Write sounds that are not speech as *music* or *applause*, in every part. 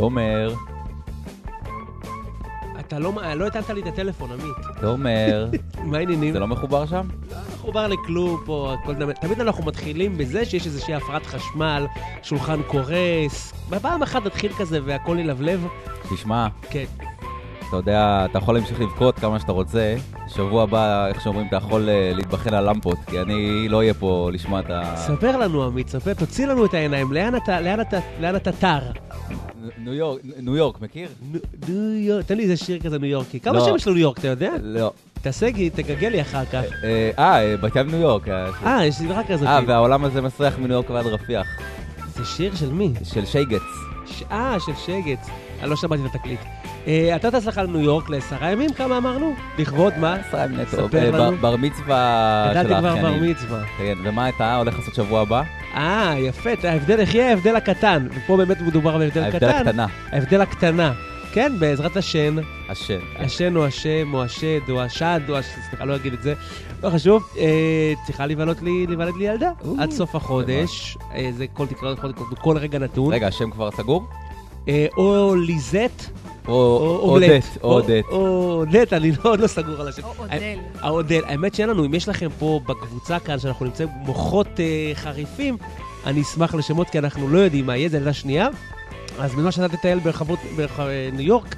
תומר, אתה לא לא הטלת לי את הטלפון, עמית. תומר, *laughs* מה העניינים? זה לא מחובר שם? מחובר לכלום פה, הכל דבר. תמיד אנחנו מתחילים בזה שיש איזושהי הפרעת חשמל, שולחן קורס. בפעם אחת נתחיל כזה והכל ילבלב. תשמע, כן. אתה יודע, אתה יכול להמשיך לבכות כמה שאתה רוצה. שבוע הבא, איך שאומרים, אתה יכול אה, להתבחן על למפות, כי אני לא אהיה פה לשמוע את ה... ספר לנו, עמית, ספר, תוציא לנו את העיניים. לאן אתה, לאן אתה, לאן אתה טר? ניו יורק, ניו יורק, מכיר? ניו יורק, תן לי איזה שיר כזה ניו יורקי. כמה לא. שירים יש לו ניו יורק, אתה יודע? לא. תעשה, גי- תגגל לי אחר כך. אה, אה, בת ים ניו יורק. אה, אה, יש סדרה כזאת. אה, והעולם הזה מסריח מניו יורק ועד רפיח. זה שיר של מי? של שייגץ. אה, של שגץ. אני לא שמעתי את התקליט. אה, אתה טס לך לניו יורק לעשרה ימים, כמה אמרנו? לכבוד מה? עשרה ימים נטו. אה, בר- מצווה של ידעתי כבר בר האחיינים. מצווה. כן, ומה אתה הולך לעשות שבוע הבא? אה, יפה, ההבדל, יהיה ההבדל הקטן? ופה באמת מדובר על הבדל ההבדל קטן. הקטנה, ההבדל הקטנה. כן, בעזרת השן. השם. השן או השם או השד או השד או הש... סליחה, לא אגיד את זה. לא חשוב. אה, צריכה להיוולד לי, להיוולד לי ילדה. או, עד סוף החודש. אה, זה כל כל, כל רגע נתון. רגע, השם כבר סגור? אה, או ליזט. או אודט, או אודט. או אודט, אני לא, עוד לא סגור על השם. או אודל. האודל, האמת שאין לנו, אם יש לכם פה בקבוצה כאן, שאנחנו נמצאים מוחות אה, חריפים, אני אשמח לשמות, כי אנחנו לא יודעים מה יהיה, זה ילדה שנייה. אז בזמן שאתה תטייל ברחבות, בניו יורק,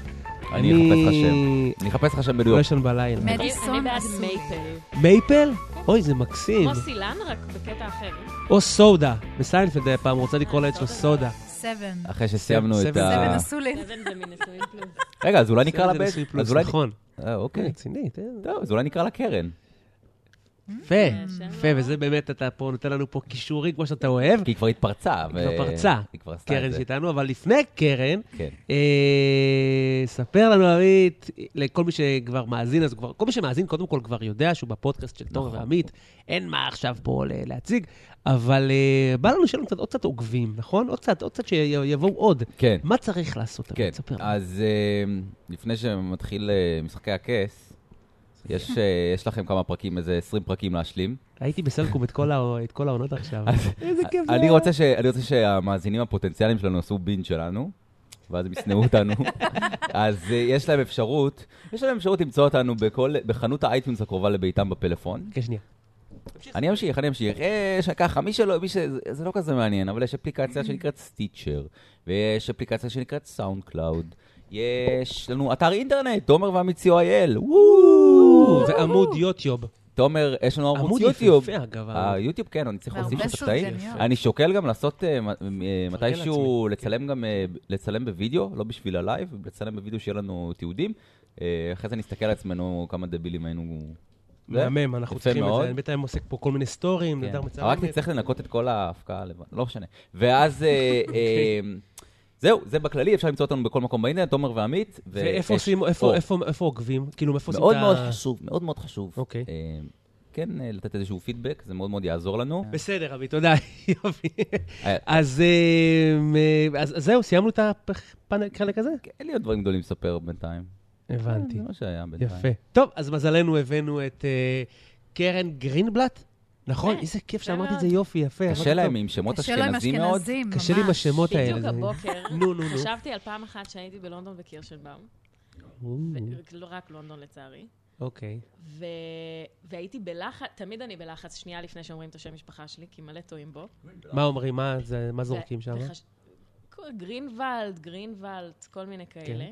אני אחפש לך שם. אני אחפש לך שם בניו לא יורק. ישן בלילה. מדיסון. מייפל. מייפל? אוי, זה מקסים. כמו סילן, רק בקטע אחר. או סודה. בסיינפלד היה פעם, הוא רוצה לקרוא לעץ שלו סודה. Seven. אחרי שסיימנו את Seven, ה... Seven עשו לי. Seven זה מנשואים פלוס. רגע, אז אולי נקרא לה זה בן? נשוי פלוס. נכון. אה, אוקיי. רצינית, אה. טוב, אז אולי נקרא לה קרן. יפה, שם יפה, וזה באמת, אתה פה נותן לנו פה כישורים כמו שאתה אוהב. כי היא כבר התפרצה. היא כבר פרצה. היא כבר עשתה את קרן. שאיתנו, אבל לפני קרן, כן. אה, ספר לנו, עמית, לכל מי שכבר מאזין, אז כבר, כל מי שמאזין, קודם כל כבר יודע שהוא בפודקאסט של תומר נכון. ועמית, אין מה עכשיו פה להציג, אבל אה, בא לנו שיהיה לנו קצת, עוד קצת עוקבים, נכון? עוד קצת, עוד קצת שיבואו עוד. כן. מה צריך לעשות? כן. אז אה, לפני שמתחיל משחקי הכס, יש אה, יש לכם כמה פרקים, איזה 20 פרקים להשלים. הייתי בסלקום את כל הע- את כל העונות עכשיו. איזה כיף זה אני. רוצה ש- אני רוצה שהמאזינים הפוטנציאליים שלנו יעשו binge שלנו, ואז הם ישנאו אותנו. *laughs* אז אה, יש להם אפשרות, יש להם אפשרות למצוא אותנו בכל- בחנות ה iTunes הקרובה לביתם בפלאפון. כן, שנייה. אני אמשיך, אני אמשיך. יש ככה, מי שלא, מי ש... זה- זה לא כזה מעניין, אבל יש אפליקציה *laughs* שנקראת Stitcher, ויש אפליקציה שנקראת SoundCloud. יש לנו אתר אינטרנט, תומר co.il. וואו! ועמוד יוטיוב. תומר, יש לנו ערוץ עמוד יוטיוב. יפהפה, אגב. היוטיוב, כן, אני צריך להוסיף והרבה שם קטעים. סולגניות. אני שוקל גם לעשות אה, אה, מתישהו, לצלם גם, אה, לצלם בווידאו, לא בשביל ה live, לצלם בווידאו שיהיה לנו תיעודים. אה, אחרי זה נסתכל על עצמנו כמה דבילים היינו... מהמם, אנחנו צריכים את מאוד. זה. אני בינתיים עוסק פה כל מיני סטורים, כן. נהדר רק מצלמת. נצטרך לנקות את כל ההפקעה לבד, לא משנה. ואז, אה, *laughs* אה, זהו, זה בכללי, אפשר למצוא אותנו בכל מקום באינטרנט, תומר ועמית. ואיפה ויש- עושים, איפה- עוקבים? כאילו, איפה עושים מאוד את מאוד ה... חשוב, מאוד מאוד חשוב. אוקיי. אה, כן, אה, לתת איזשהו פידבק, זה מאוד מאוד יעזור לנו. בסדר, אבי, תודה, *laughs* יופי. אה, אז אה, זהו, סיימנו את הפאנל חלק הזה? אין לי עוד דברים גדולים לספר בינתיים. הבנתי. זה מה שהיה בינתיים. יפה. טוב, אז מזלנו הבאנו את אה, קרן גרינבלט. נכון? כן, איזה כיף שאמרתי את. זה יופי, יפה. קשה להם. עם שמות קשה לו עם אשכנזים מאוד. קשה לי עם השמות האלה. בדיוק הבוקר, *laughs* נו, נו, נו. חשבתי על פעם אחת שהייתי בלונדון וקירשנבאום, או, לא רק לונדון לצערי, אוקיי. ו... והייתי בלחץ, תמיד אני בלחץ שנייה לפני שאומרים את השם משפחה שלי, כי מלא טועים בו. מה אומרים? מה זה- מה זורקים שם? גרינוולד, גרינוולד, כל מיני כן. כאלה.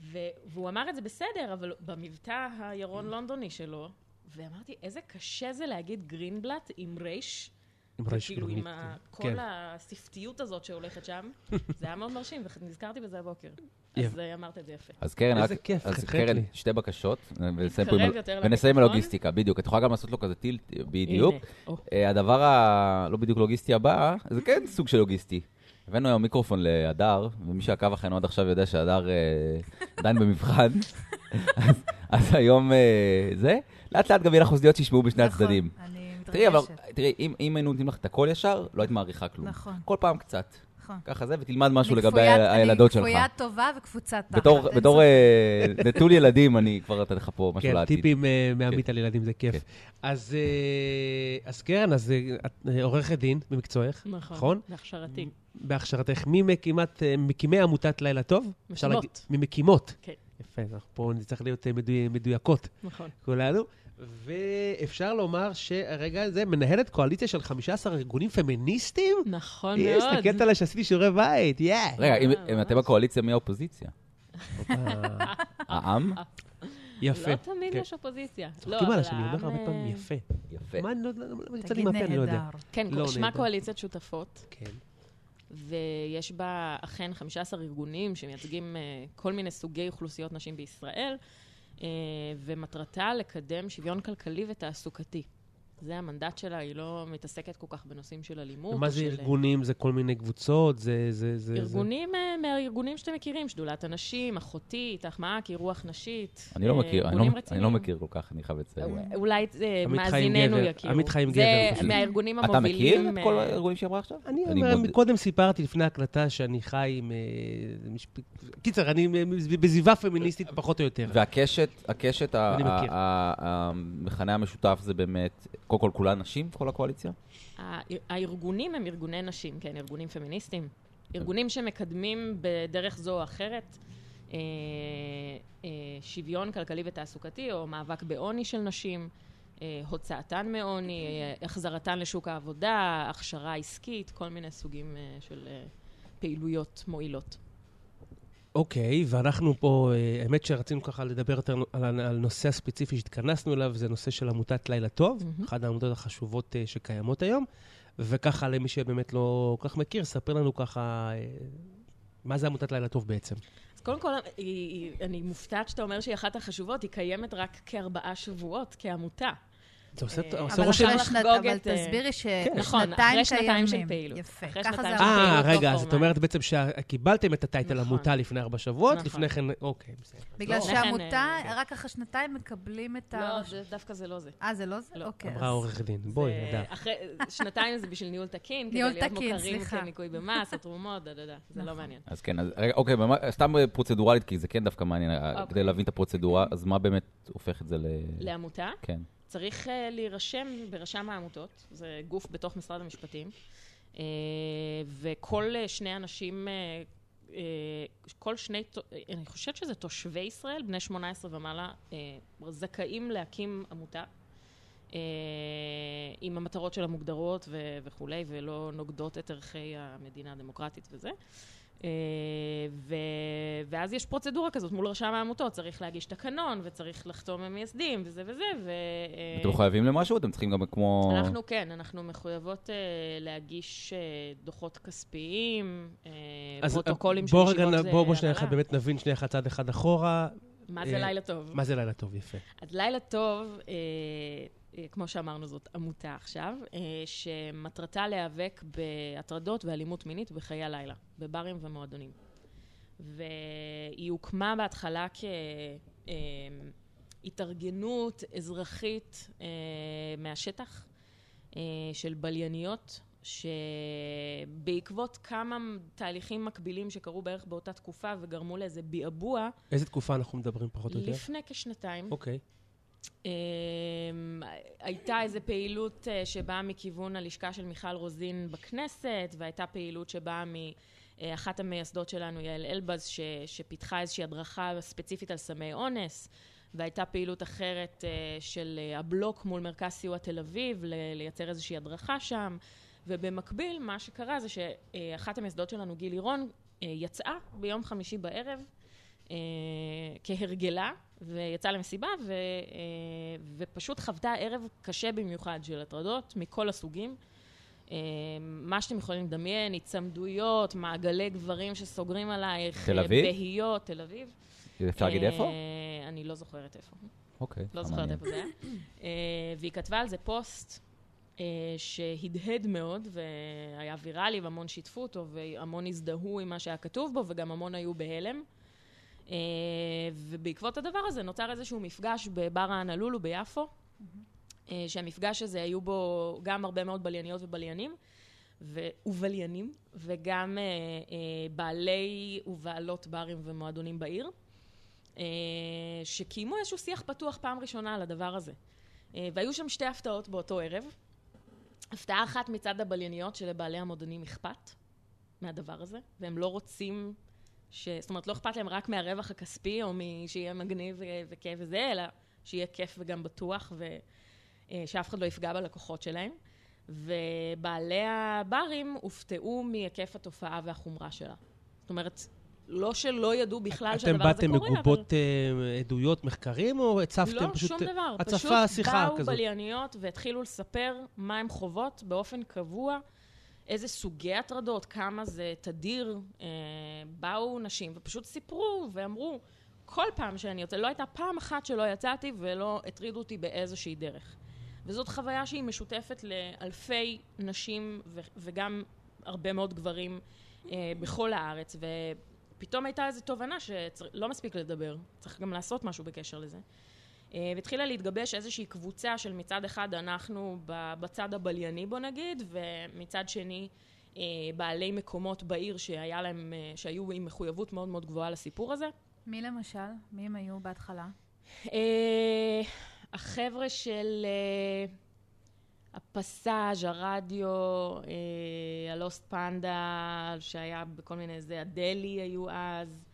ו... והוא אמר את זה בסדר, אבל במבטא הירון לונדוני שלו, ואמרתי, איזה קשה זה להגיד גרינבלט עם רייש. עם רייש כאילו, עם ה... כל כן. הספתיות הזאת שהולכת שם. *laughs* זה היה מאוד מרשים, ונזכרתי בזה הבוקר. אז אה, אמרת את זה יפה. אז קרן, רק... איזה כיף, אז קרן. שתי בקשות, ונסיים. הלוגיסטיקה, בדיוק. את יכולה גם לעשות לו כזה טילט, בדיוק. הנה, או. אה, הדבר הלא בדיוק לוגיסטי הבא, זה כן סוג של לוגיסטי. הבאנו היום מיקרופון להדר, ומי שעקב אחרינו עד עכשיו יודע שהדר אה, עדיין במבחן. *laughs* אז- היום אה, זה, לאט לאט גם יהיה לך אוזניות שישמעו בשני נכון, הצדדים. אני תראי, אבל, מתרגשת. תראי, אם, אם היינו נותנים לך את הכל ישר, לא היית מעריכה כלום. נכון. כל פעם קצת. נכון. ככה זה, ותלמד משהו אני לגבי הילדות אני שלך. כפוית טובה וקבוצת תחת. בתור. אה, נטול ילדים, אני כבר אתן לך פה משהו כן, לעתיד. טיפים אה, מעמית על ילדים, זה כיף. כן. אז אה, אז קרן, אז את עורכת דין במקצועך, נכון. נכון? בהכשרתי. בהכשרתך. ממקימת, אה, מקימי עמותת לילה טוב? מקימות. ממקימות. כן. יפה, אז אנחנו פה נצטרך להיות אה, מדוי- מדויקות נכון. כולנו. ואפשר לומר שהרגע זה מנהלת קואליציה של 15 ארגונים פמיניסטים? נכון היא מאוד. מסתכלת עליי שעשיתי שיעורי בית, יא! רגע, אם- אה, אם אתם. בקואליציה, מי האופוזיציה? העם? יפה. לא תמיד כן. יש אופוזיציה. צוחקים לא, אבל שאני אומר הרבה העם, פעמים אה, יפה. יפה. מה, אני לא- לא- לא- יצא לי תגיד מהפה, אני לא יודע. נהדר. כן, לא שמה נהדר. קואליציית שותפות, כן. ויש בה אכן 15 ארגונים שמייצגים אה, כל מיני סוגי אוכלוסיות נשים בישראל, אה, ומטרתה לקדם שוויון כלכלי ותעסוקתי. זה המנדט שלה, היא לא מתעסקת כל כך בנושאים של אלימות. או זה של- ארגונים? זה כל מיני קבוצות? זה... זה- זה- זה- ארגונים אה, מהארגונים שאתם מכירים, שדולת הנשים, אחותי, איתך מעכי, רוח נשית. אני לא אה, מכיר, אני לא- אני. לא מכיר כל כך, אני חייב לציין. אה, אולי אה, חיים מאזיננו יכירו. עמית חיים זה גבר, פשוט. מהארגונים אתה המובילים. מכיר את כל אה, הארגונים שהיא אמרה עכשיו? אני אני. קודם סיפרתי לפני ההקלטה שאני חי עם... אה, קיצר, אני אה, בסביבה פמיניסטית פחות או יותר. והקשת, המכנה המשותף זה באמת, קודם כל כולן נשים, כל הקואליציה? הא- הארגונים הם ארגוני נשים, כן, ארגונים פמיניסטיים. ארגונים שמקדמים בדרך זו או אחרת אה, אה, שוויון כלכלי ותעסוקתי, או מאבק בעוני של נשים, אה, הוצאתן מעוני, אה, החזרתן לשוק העבודה, הכשרה עסקית, כל מיני סוגים אה, של אה, פעילויות מועילות. אוקיי, ואנחנו פה, אה, האמת שרצינו ככה לדבר יותר על על הנושא הספציפי שהתכנסנו אליו, זה נושא של עמותת לילה טוב, מהמם. אחת העמותות החשובות אה, שקיימות היום. וככה, למי שבאמת לא כל כך מכיר, ספר לנו ככה, אה, מה זה עמותת לילה טוב בעצם? אז קודם כל, היא, היא, אני מופתעת שאתה אומר שהיא אחת החשובות, היא קיימת רק כארבעה שבועות כעמותה. זה עושה אה, עושה אבל רושם... אחרי אפשר שנת- לחגוג אבל את, אה, תסבירי נכון, ששנתיים אחרי שנתיים של קיימים. פעילות. יפה, אחרי ככה זה אה, לא רגע, אז את פורמלית. אומרת בעצם שקיבלתם את הטייטל נכון. עמותה לפני ארבע שבועות, נכון. לפני כן, אוקיי, בסדר. בגלל לא, לפני כן, שעמותה, אה, רק אחרי שנתיים מקבלים את ה... לא, דווקא זה לא זה. אה, זה לא זה? לא. אוקיי. אמרה עורך דין, בואי, נדע. אחרי, שנתיים זה בשביל ניהול תקין, *laughs* כדי להיות מוכרים. כניכוי במס, או תרומות, דה דה דה, זה לא נכון. מעניין. אז כן, אז רגע, אוקיי, סתם פרוצדורלית, כי זה כן דווקא מעניין, אה, אוקיי. כדי להבין את הפרוצדורה, אז מה באמת הופך את זה ל... לעמותה, כן. צריך uh, להירשם ברשם העמותות, זה גוף בתוך משרד המשפטים, uh, וכל uh, שני אנשים, uh, uh, כל שני, אה, אני חושבת שזה תושבי ישראל, בני 18 ומעלה, uh, זכאים להקים עמותה. uh, עם המטרות שלה מוגדרות ו- וכולי, ולא נוגדות את ערכי המדינה הדמוקרטית וזה. Uh, ו- ואז יש פרוצדורה כזאת מול רשם העמותות, צריך להגיש תקנון, וצריך לחתום עם מייסדים, וזה וזה, ו... אה, אתם מחויבים למשהו? אתם צריכים גם כמו... אנחנו כן, אנחנו מחויבות uh, להגיש uh, דוחות כספיים, uh, אז פרוטוקולים של ישיבות נ- בוא בוא שנייה אחד הנהלה. באמת נבין שנייה אחד צעד אחד אחורה. מה זה אה, לילה טוב? מה זה לילה טוב? יפה. אז לילה טוב, אה, אה, כמו שאמרנו, זאת עמותה עכשיו, אה, שמטרתה להיאבק בהטרדות ואלימות מינית בחיי הלילה, בברים ומועדונים. והיא הוקמה בהתחלה כהתארגנות אזרחית אה, מהשטח אה, של בלייניות, שבעקבות כמה תהליכים מקבילים שקרו בערך באותה תקופה וגרמו לאיזה ביעבוע, איזה תקופה אנחנו מדברים פחות או יותר? לפני כשנתיים, אוקיי. אמ, הייתה איזו פעילות אה, שבאה מכיוון הלשכה של מיכל רוזין בכנסת, והייתה פעילות שבאה מאחת המייסדות שלנו, יעל אלבז, ש, שפיתחה איזושהי הדרכה ספציפית על סמי אונס, והייתה פעילות אחרת אה, של אה, הבלוק מול מרכז סיוע תל אביב, לייצר איזושהי הדרכה שם, ובמקביל, מה שקרה זה שאחת המייסדות שלנו, גיל לירון, אה, יצאה ביום חמישי בערב אה, כהרגלה, ויצאה למסיבה, ו, אה, ופשוט חוותה ערב קשה במיוחד של הטרדות מכל הסוגים. אה, מה שאתם יכולים לדמיין, היצמדויות, מעגלי גברים שסוגרים עלייך, תל אה, אביב? בהיות, תל אביב. אפשר להגיד איפה? אני לא זוכרת איפה. אוקיי. לא זוכרת. איפה זה היה. והיא כתבה על זה פוסט שהדהד מאוד, והיה ויראלי, והמון שיתפו אותו, והמון הזדהו עם מה שהיה כתוב בו, וגם המון היו בהלם. אה, ובעקבות הדבר הזה נוצר איזשהו מפגש בבר האנלולו ביפו, אה, שהמפגש הזה היו בו גם הרבה מאוד בלייניות ובליינים, ובליינים, וגם אה, אה, בעלי ובעלות ברים ומועדונים בעיר, אה, שקיימו איזשהו שיח פתוח פעם ראשונה על הדבר הזה. אה, והיו שם שתי הפתעות באותו ערב. הפתעה אחת מצד הבלייניות שלבעלי המועדונים אכפת מהדבר הזה, והם לא רוצים ש... זאת אומרת, לא אכפת להם רק מהרווח הכספי, או שיהיה מגניב ו- וכיף וזה, אלא שיהיה כיף וגם בטוח, ושאף אחד לא יפגע בלקוחות שלהם. ובעלי הברים הופתעו מהיקף התופעה והחומרה שלה. זאת אומרת, לא שלא ידעו בכלל שהדבר הזה אתם קורה, באתם מגובות אה, עדויות, מחקרים, או הצפתם לא, פשוט... שום דבר. הצפה, פשוט שיחה באו כזאת? בלייניות והתחילו לספר מה הן חוות באופן קבוע, איזה סוגי הטרדות, כמה זה תדיר. אה, באו נשים ופשוט סיפרו ואמרו, כל פעם שאני יוצאת, לא הייתה פעם אחת שלא יצאתי ולא הטרידו אותי באיזושהי דרך. וזאת חוויה שהיא משותפת לאלפי נשים ו- וגם הרבה מאוד גברים אה, בכל הארץ, ופתאום הייתה איזו תובנה שלא מספיק לדבר, צריך גם לעשות משהו בקשר לזה. אה, והתחילה להתגבש איזושהי קבוצה של מצד אחד אנחנו בצד הבלייני בוא נגיד, ומצד שני אה, בעלי מקומות בעיר שהיה להם, אה, שהיו עם מחויבות מאוד מאוד גבוהה לסיפור הזה. מי למשל? מי הם היו בהתחלה? החבר'ה של הפסאז', הרדיו, ה Lost Panda, שהיה בכל מיני, זה הדלי היו אז,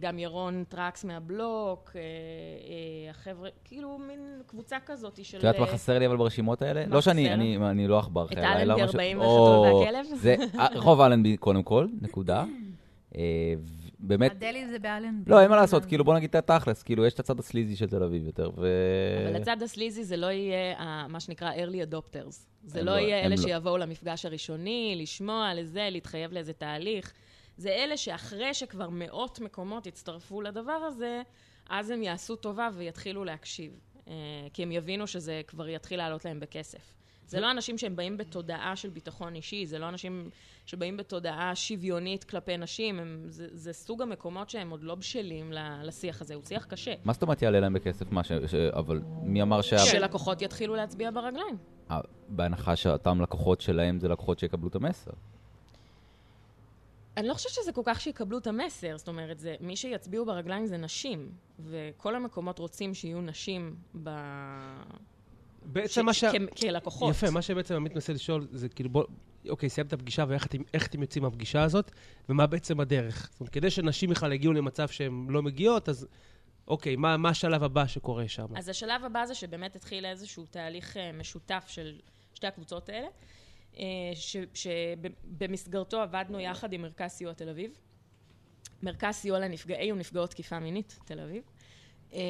גם ירון טראקס מהבלוק, אה, אה, החבר'ה, כאילו מין קבוצה כזאת של... את יודעת מה אה, חסר לי אבל ברשימות האלה? לא שאני? אני- אני לא עכבר את חיי לילה, אלנבי משהו- 40 או, והחתול והכלב? זה אה, רחוב אלנבי קודם כל, נקודה. אה, באמת, הדלי זה באלנבי. לא, אין מה לעשות, כאילו בוא נגיד את התכלס, כאילו יש את הצד ה sleazy של תל אביב יותר, ו... אבל הצד הסליזי זה לא יהיה מה שנקרא early adopters. זה לא לא- יהיה אלה לא. שיבואו למפגש הראשוני, לשמוע לזה, להתחייב לאיזה תהליך. זה אלה שאחרי שכבר מאות מקומות יצטרפו לדבר הזה, אז הם יעשו טובה ויתחילו להקשיב. אה, כי הם יבינו שזה כבר יתחיל לעלות להם בכסף. זה לא אנשים שהם באים בתודעה של ביטחון אישי, זה לא אנשים שבאים בתודעה שוויונית כלפי נשים, הם, זה, זה סוג המקומות שהם עוד לא בשלים לשיח הזה, הוא שיח קשה. מה זאת אומרת יעלה להם בכסף? מה ש... ש- אבל מי אמר שה... שלקוחות יתחילו להצביע ברגליים. אה, בהנחה שאותם לקוחות שלהם זה לקוחות שיקבלו את המסר. אני לא חושבת שזה כל כך שיקבלו את המסר, זאת אומרת, זה, מי שיצביעו ברגליים זה נשים, וכל המקומות רוצים שיהיו נשים ב... בעצם מה ש... כ- כלקוחות. יפה, מה שבעצם עמית מנסה לשאול זה כאילו בוא, אוקיי, סיימת את הפגישה ואיך אתם, יוצאים מהפגישה הזאת, ומה בעצם הדרך. זאת אומרת, כדי שנשים בכלל יגיעו למצב שהן לא מגיעות, אז אוקיי, מה, מה השלב הבא שקורה שם? אז השלב הבא זה שבאמת התחיל איזשהו תהליך אה, משותף של שתי הקבוצות האלה, שבמסגרתו עבדנו יחד עם מרכז סיוע תל אביב, מרכז סיוע לנפגעי ונפגעות תקיפה מינית תל אביב, אה,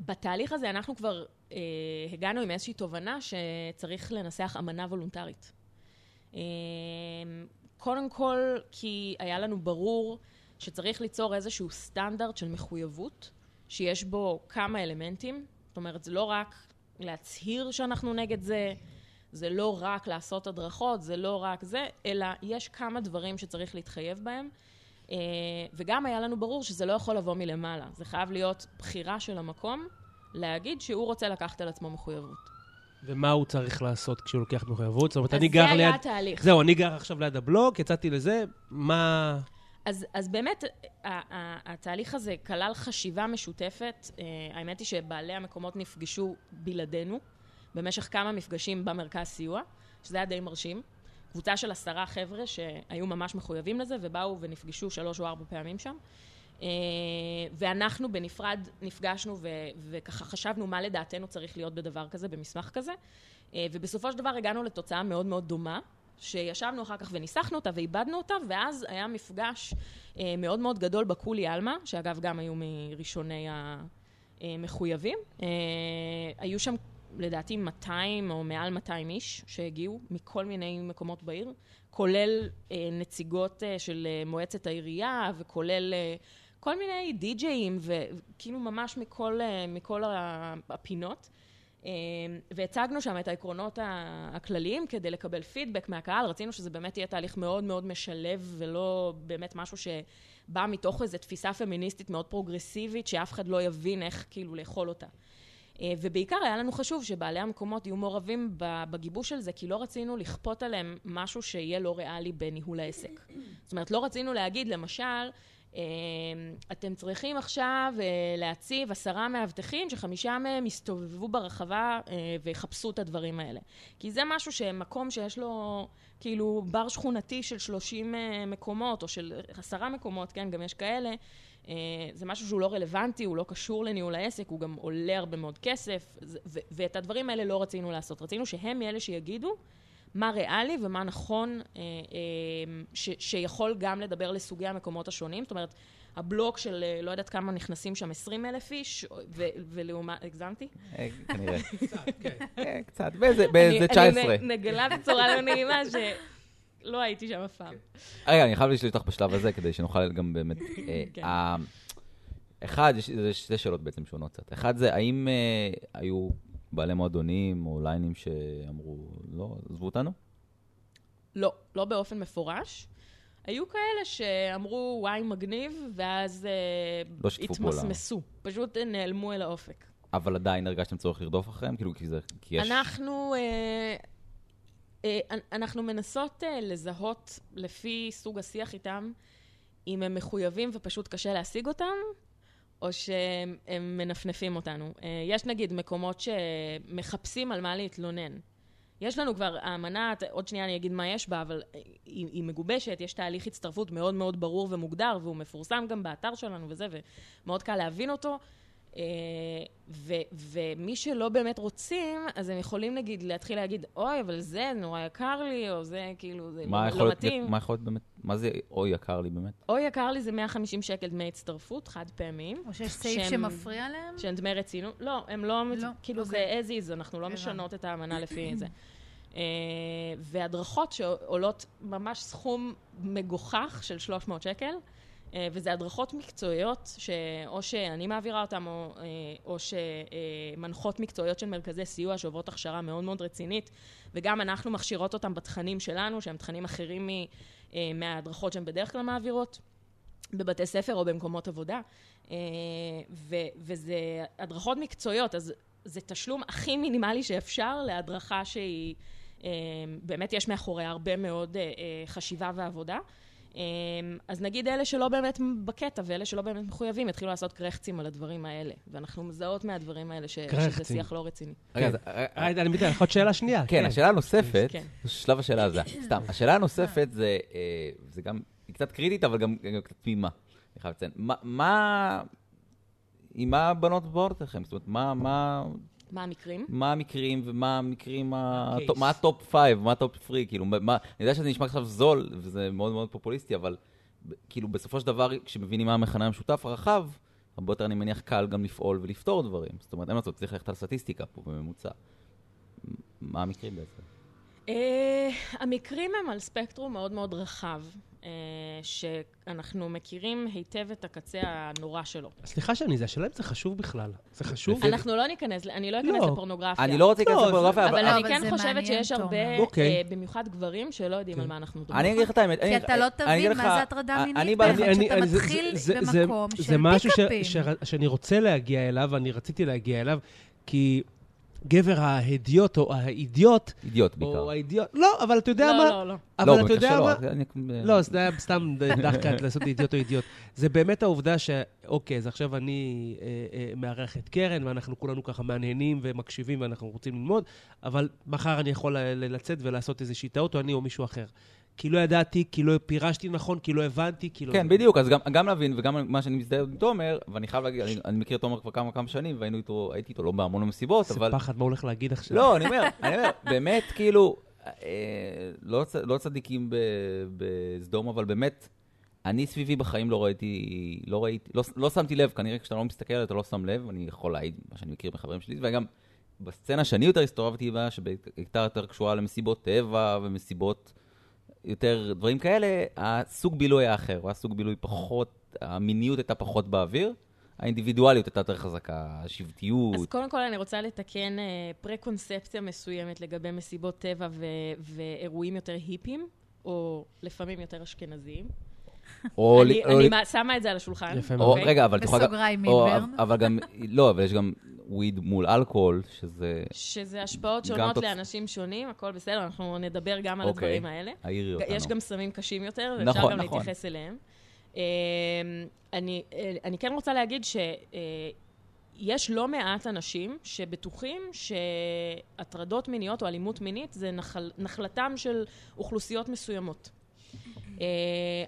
ובתהליך הזה אנחנו כבר אה, הגענו עם איזושהי תובנה שצריך לנסח אמנה וולונטרית. אה, קודם כל, כי היה לנו ברור שצריך ליצור איזשהו סטנדרט של מחויבות, שיש בו כמה אלמנטים. זאת אומרת, זה לא רק להצהיר שאנחנו נגד זה, זה לא רק לעשות הדרכות, זה לא רק זה, אלא יש כמה דברים שצריך להתחייב בהם. אה, וגם היה לנו ברור שזה לא יכול לבוא מלמעלה. זה חייב להיות בחירה של המקום להגיד שהוא רוצה לקחת על עצמו מחויבות. ומה הוא צריך לעשות כשהוא לוקח מחויבות? זאת אומרת, אז אני זה גר היה ליד... התהליך. זהו, אני גר עכשיו ליד הבלוק, יצאתי לזה, מה... אז, אז באמת, התהליך הזה כלל חשיבה משותפת. אה, האמת היא שבעלי המקומות נפגשו בלעדינו במשך כמה מפגשים במרכז סיוע, שזה היה די מרשים. קבוצה של עשרה חבר'ה שהיו ממש מחויבים לזה ובאו ונפגשו שלוש או ארבע פעמים שם. אה, ואנחנו בנפרד נפגשנו ו- וככה חשבנו מה לדעתנו צריך להיות בדבר כזה, במסמך כזה. אה, ובסופו של דבר הגענו לתוצאה מאוד מאוד דומה, שישבנו אחר כך וניסחנו אותה ואיבדנו אותה, ואז היה מפגש אה, מאוד מאוד גדול בקולי עלמה, שאגב גם היו מראשוני המחויבים. אה, היו שם לדעתי 200 או מעל 200 איש שהגיעו מכל מיני מקומות בעיר, כולל אה, נציגות אה, של אה, מועצת העירייה וכולל אה, כל מיני די-ג'אים וכאילו ממש מכל, אה, מכל הפינות. אה, והצגנו שם את העקרונות הכלליים כדי לקבל פידבק מהקהל. רצינו שזה באמת יהיה תהליך מאוד מאוד משלב ולא באמת משהו שבא מתוך איזו תפיסה פמיניסטית מאוד פרוגרסיבית שאף אחד לא יבין איך כאילו לאכול אותה. אה, ובעיקר היה לנו חשוב שבעלי המקומות יהיו מעורבים בגיבוש של זה, כי לא רצינו לכפות עליהם משהו שיהיה לא ריאלי בניהול העסק. *clears throat* זאת אומרת, לא רצינו להגיד, למשל, אה, אתם צריכים עכשיו אה, להציב עשרה מאבטחים שחמישה מהם יסתובבו ברחבה ויחפשו את הדברים האלה. כי זה משהו שמקום שיש לו כאילו בר שכונתי של 30 אה, מקומות, או של עשרה מקומות, כן, גם יש כאלה, זה משהו שהוא לא רלוונטי, הוא לא קשור לניהול העסק, הוא גם עולה הרבה מאוד כסף, ו- ואת הדברים האלה לא רצינו לעשות. רצינו שהם אלה שיגידו מה ריאלי ומה נכון, אה, אה, ש- שיכול גם לדבר לסוגי המקומות השונים. זאת אומרת, הבלוק של אה, לא יודעת כמה נכנסים שם 20 אלף איש, ו- ולעומת, הגזמתי? אה, כנראה. כן. אה, קצת, באיזה באיזה 19. אני נגלה בצורה לא נעימה שלא הייתי שם אף פעם. רגע, אני חייב לשאול אותך בשלב הזה, כדי שנוכל גם באמת... *laughs* אה, כן. אחד, יש שתי שאלות בעצם שונות קצת. אחד זה, האם אה, היו בעלי מועדונים או ליינים שאמרו, לא, עזבו אותנו? לא, לא באופן מפורש. היו כאלה שאמרו, וואי, מגניב, ואז אה, לא שיתפו פעולה. התמסמסו. פשוט נעלמו אל האופק. אבל עדיין הרגשתם צורך לרדוף אחריהם? כאילו, כי זה... כי יש... אנחנו, אה, אנחנו מנסות אה, לזהות לפי סוג השיח איתם, אם הם מחויבים ופשוט קשה להשיג אותם, או שהם הם מנפנפים אותנו. אה, יש נגיד מקומות שמחפשים על מה להתלונן. יש לנו כבר, האמנה, עוד שנייה אני אגיד מה יש בה, אבל אה, היא, היא מגובשת, יש תהליך הצטרפות מאוד מאוד ברור ומוגדר, והוא מפורסם גם באתר שלנו וזה, ומאוד קל להבין אותו. אה, ו, ומי שלא באמת רוצים, אז הם יכולים נגיד להתחיל להגיד, אוי, אבל זה נורא יקר לי, או זה כאילו, זה לא, לא מתאים. מה יכול להיות באמת, מה זה אוי יקר לי באמת? אוי, יקר לי זה 150 שקל דמי הצטרפות, חד פעמיים. או שיש סעיף שהם- שמפריע להם? שהם דמי רצינות. לא, הם לא, לא, כאילו אוקיי. זה as is, אנחנו לא. משנות את האמנה לפי זה. אה, והדרכות שעולות ממש סכום מגוחך של 300 שקל, וזה הדרכות מקצועיות, שאו שאני מעבירה אותן, או, אה, או שמנחות מקצועיות של מרכזי סיוע שעוברות הכשרה מאוד מאוד רצינית, וגם אנחנו מכשירות אותן בתכנים שלנו, שהם תכנים אחרים אה, מההדרכות שהן בדרך כלל מעבירות. בבתי ספר או במקומות עבודה, אה, ו- וזה הדרכות מקצועיות, אז זה תשלום הכי מינימלי שאפשר להדרכה שהיא, אה, באמת יש מאחוריה הרבה מאוד אה, אה, חשיבה ועבודה. אה, אז נגיד אלה שלא באמת בקטע ואלה שלא באמת מחויבים יתחילו לעשות קרחצים על הדברים האלה, ואנחנו מזהות מהדברים האלה ש- שזה. שיח לא רציני. רגע, כן. אה, אה, אני מתאר, יכול להיות שאלה שנייה. כן, השאלה הנוספת, כן. שלב השאלה הזה, *coughs* סתם, השאלה הנוספת זה, אה, זה גם, היא קצת קריטית, אבל גם גם קצת תמימה, אני חייב לציין. מה- מה, עם מה הבנות באות לכם? זאת אומרת, מה, מה, מה המקרים? מה המקרים ומה המקרים, ה- ה case. מה ה top five, מה ה top three, כאילו, מה, אני יודע שזה נשמע עכשיו זול, וזה מאוד מאוד פופוליסטי, אבל כאילו, בסופו של דבר, כשמבינים מה המכנה המשותף הרחב, הרבה יותר, אני מניח, קל גם לפעול ולפתור דברים. זאת אומרת, אין מה לעשות, צריך ללכת על סטטיסטיקה פה בממוצע. מה המקרים בעצם? אה, המקרים הם על ספקטרום מאוד מאוד רחב, שאנחנו מכירים היטב את הקצה הנורא שלו. סליחה שאני זה, השאלה אם זה חשוב בכלל. זה חשוב? אנחנו לא ניכנס, אני לא אכנס לא. לפורנוגרפיה. אני לא רוצה להיכנס לא, לפורנוגרפיה, אבל אבל... לא, אני כן זה חושבת שיש הרבה, תומר. אוקיי. אה, במיוחד גברים, שלא יודעים כן. על מה אנחנו מדברים. אני אגיד לך את האמת. כי אתה לא תבין מה זה הטרדה אני מינית בא- באמת, אני- שאתה זה- מתחיל זה- זה- במקום זה של משהו ש- פיקאפים. ש- שאני רוצה להגיע אליו, ואני רציתי להגיע אליו, כי גבר ההדיוט או האידיוט, אידיוט בעיקר. או האידיוט, לא, אבל אתה יודע לא, מה, לא, לא. אבל לא, אתה במקרה יודע שלו, מה, אני- לא, זה היה סתם דחקה לעשות אידיוט או אידיוט. זה באמת העובדה שאוקיי, אז עכשיו אני אה, אה, מארח את קרן, ואנחנו כולנו ככה מהנהנים ומקשיבים ואנחנו רוצים ללמוד, אבל מחר אני יכול לצאת ולעשות איזושהי טעות, או אני או מישהו אחר. כי לא ידעתי, כי לא פירשתי נכון, כי לא הבנתי, כי לא... כן, בדיוק, אז גם, גם להבין, וגם מה שאני מזדהה עם תומר, ואני חייב להגיד, אני, אני מכיר את תומר כבר כמה כמה שנים, והיינו איתו, הייתי איתו לא בהמון מסיבות, זה אבל... פחד, מה הולך להגיד עכשיו? לא, אני אומר, אני אומר, באמת, כאילו, אה, לא, צ- לא צדיקים בסדום, אבל באמת, אני סביבי בחיים לא ראיתי, לא ראיתי, לא, לא שמתי לב, כנראה כשאתה לא מסתכל אתה לא שם לב, אני יכול להעיד מה שאני מכיר מחברים שלי, וגם בסצנה שאני יותר הסתובבתי בה, שהייתה יותר קשורה למסיבות טבע ומסיבות יותר דברים כאלה, הסוג בילוי היה אחר, הוא היה סוג בילוי פחות, המיניות הייתה פחות באוויר, האינדיבידואליות הייתה יותר חזקה, השבטיות. אז קודם כל אני רוצה לתקן אה, פרה-קונספציה מסוימת לגבי מסיבות טבע ו- ואירועים יותר היפים, או לפעמים יותר אשכנזיים. או... אני- או- אני מה- שמה את זה על השולחן. יפה או, מאוד. רגע, אבל בסוגריים או, מידברן. אבל גם... לא, אבל יש גם וויד מול אלכוהול, שזה... שזה השפעות שונות תוצ- לאנשים שונים, הכל בסדר, אנחנו נדבר גם על אוקיי. הדברים האלה. העירי אותנו. יש גם סמים קשים יותר, ואפשר נכון, גם נכון. להתייחס אליהם. אמ, אני, אה, אני כן רוצה להגיד שיש לא מעט אנשים שבטוחים שהטרדות מיניות או אלימות מינית זה נחל, נחלתם של אוכלוסיות מסוימות. אה,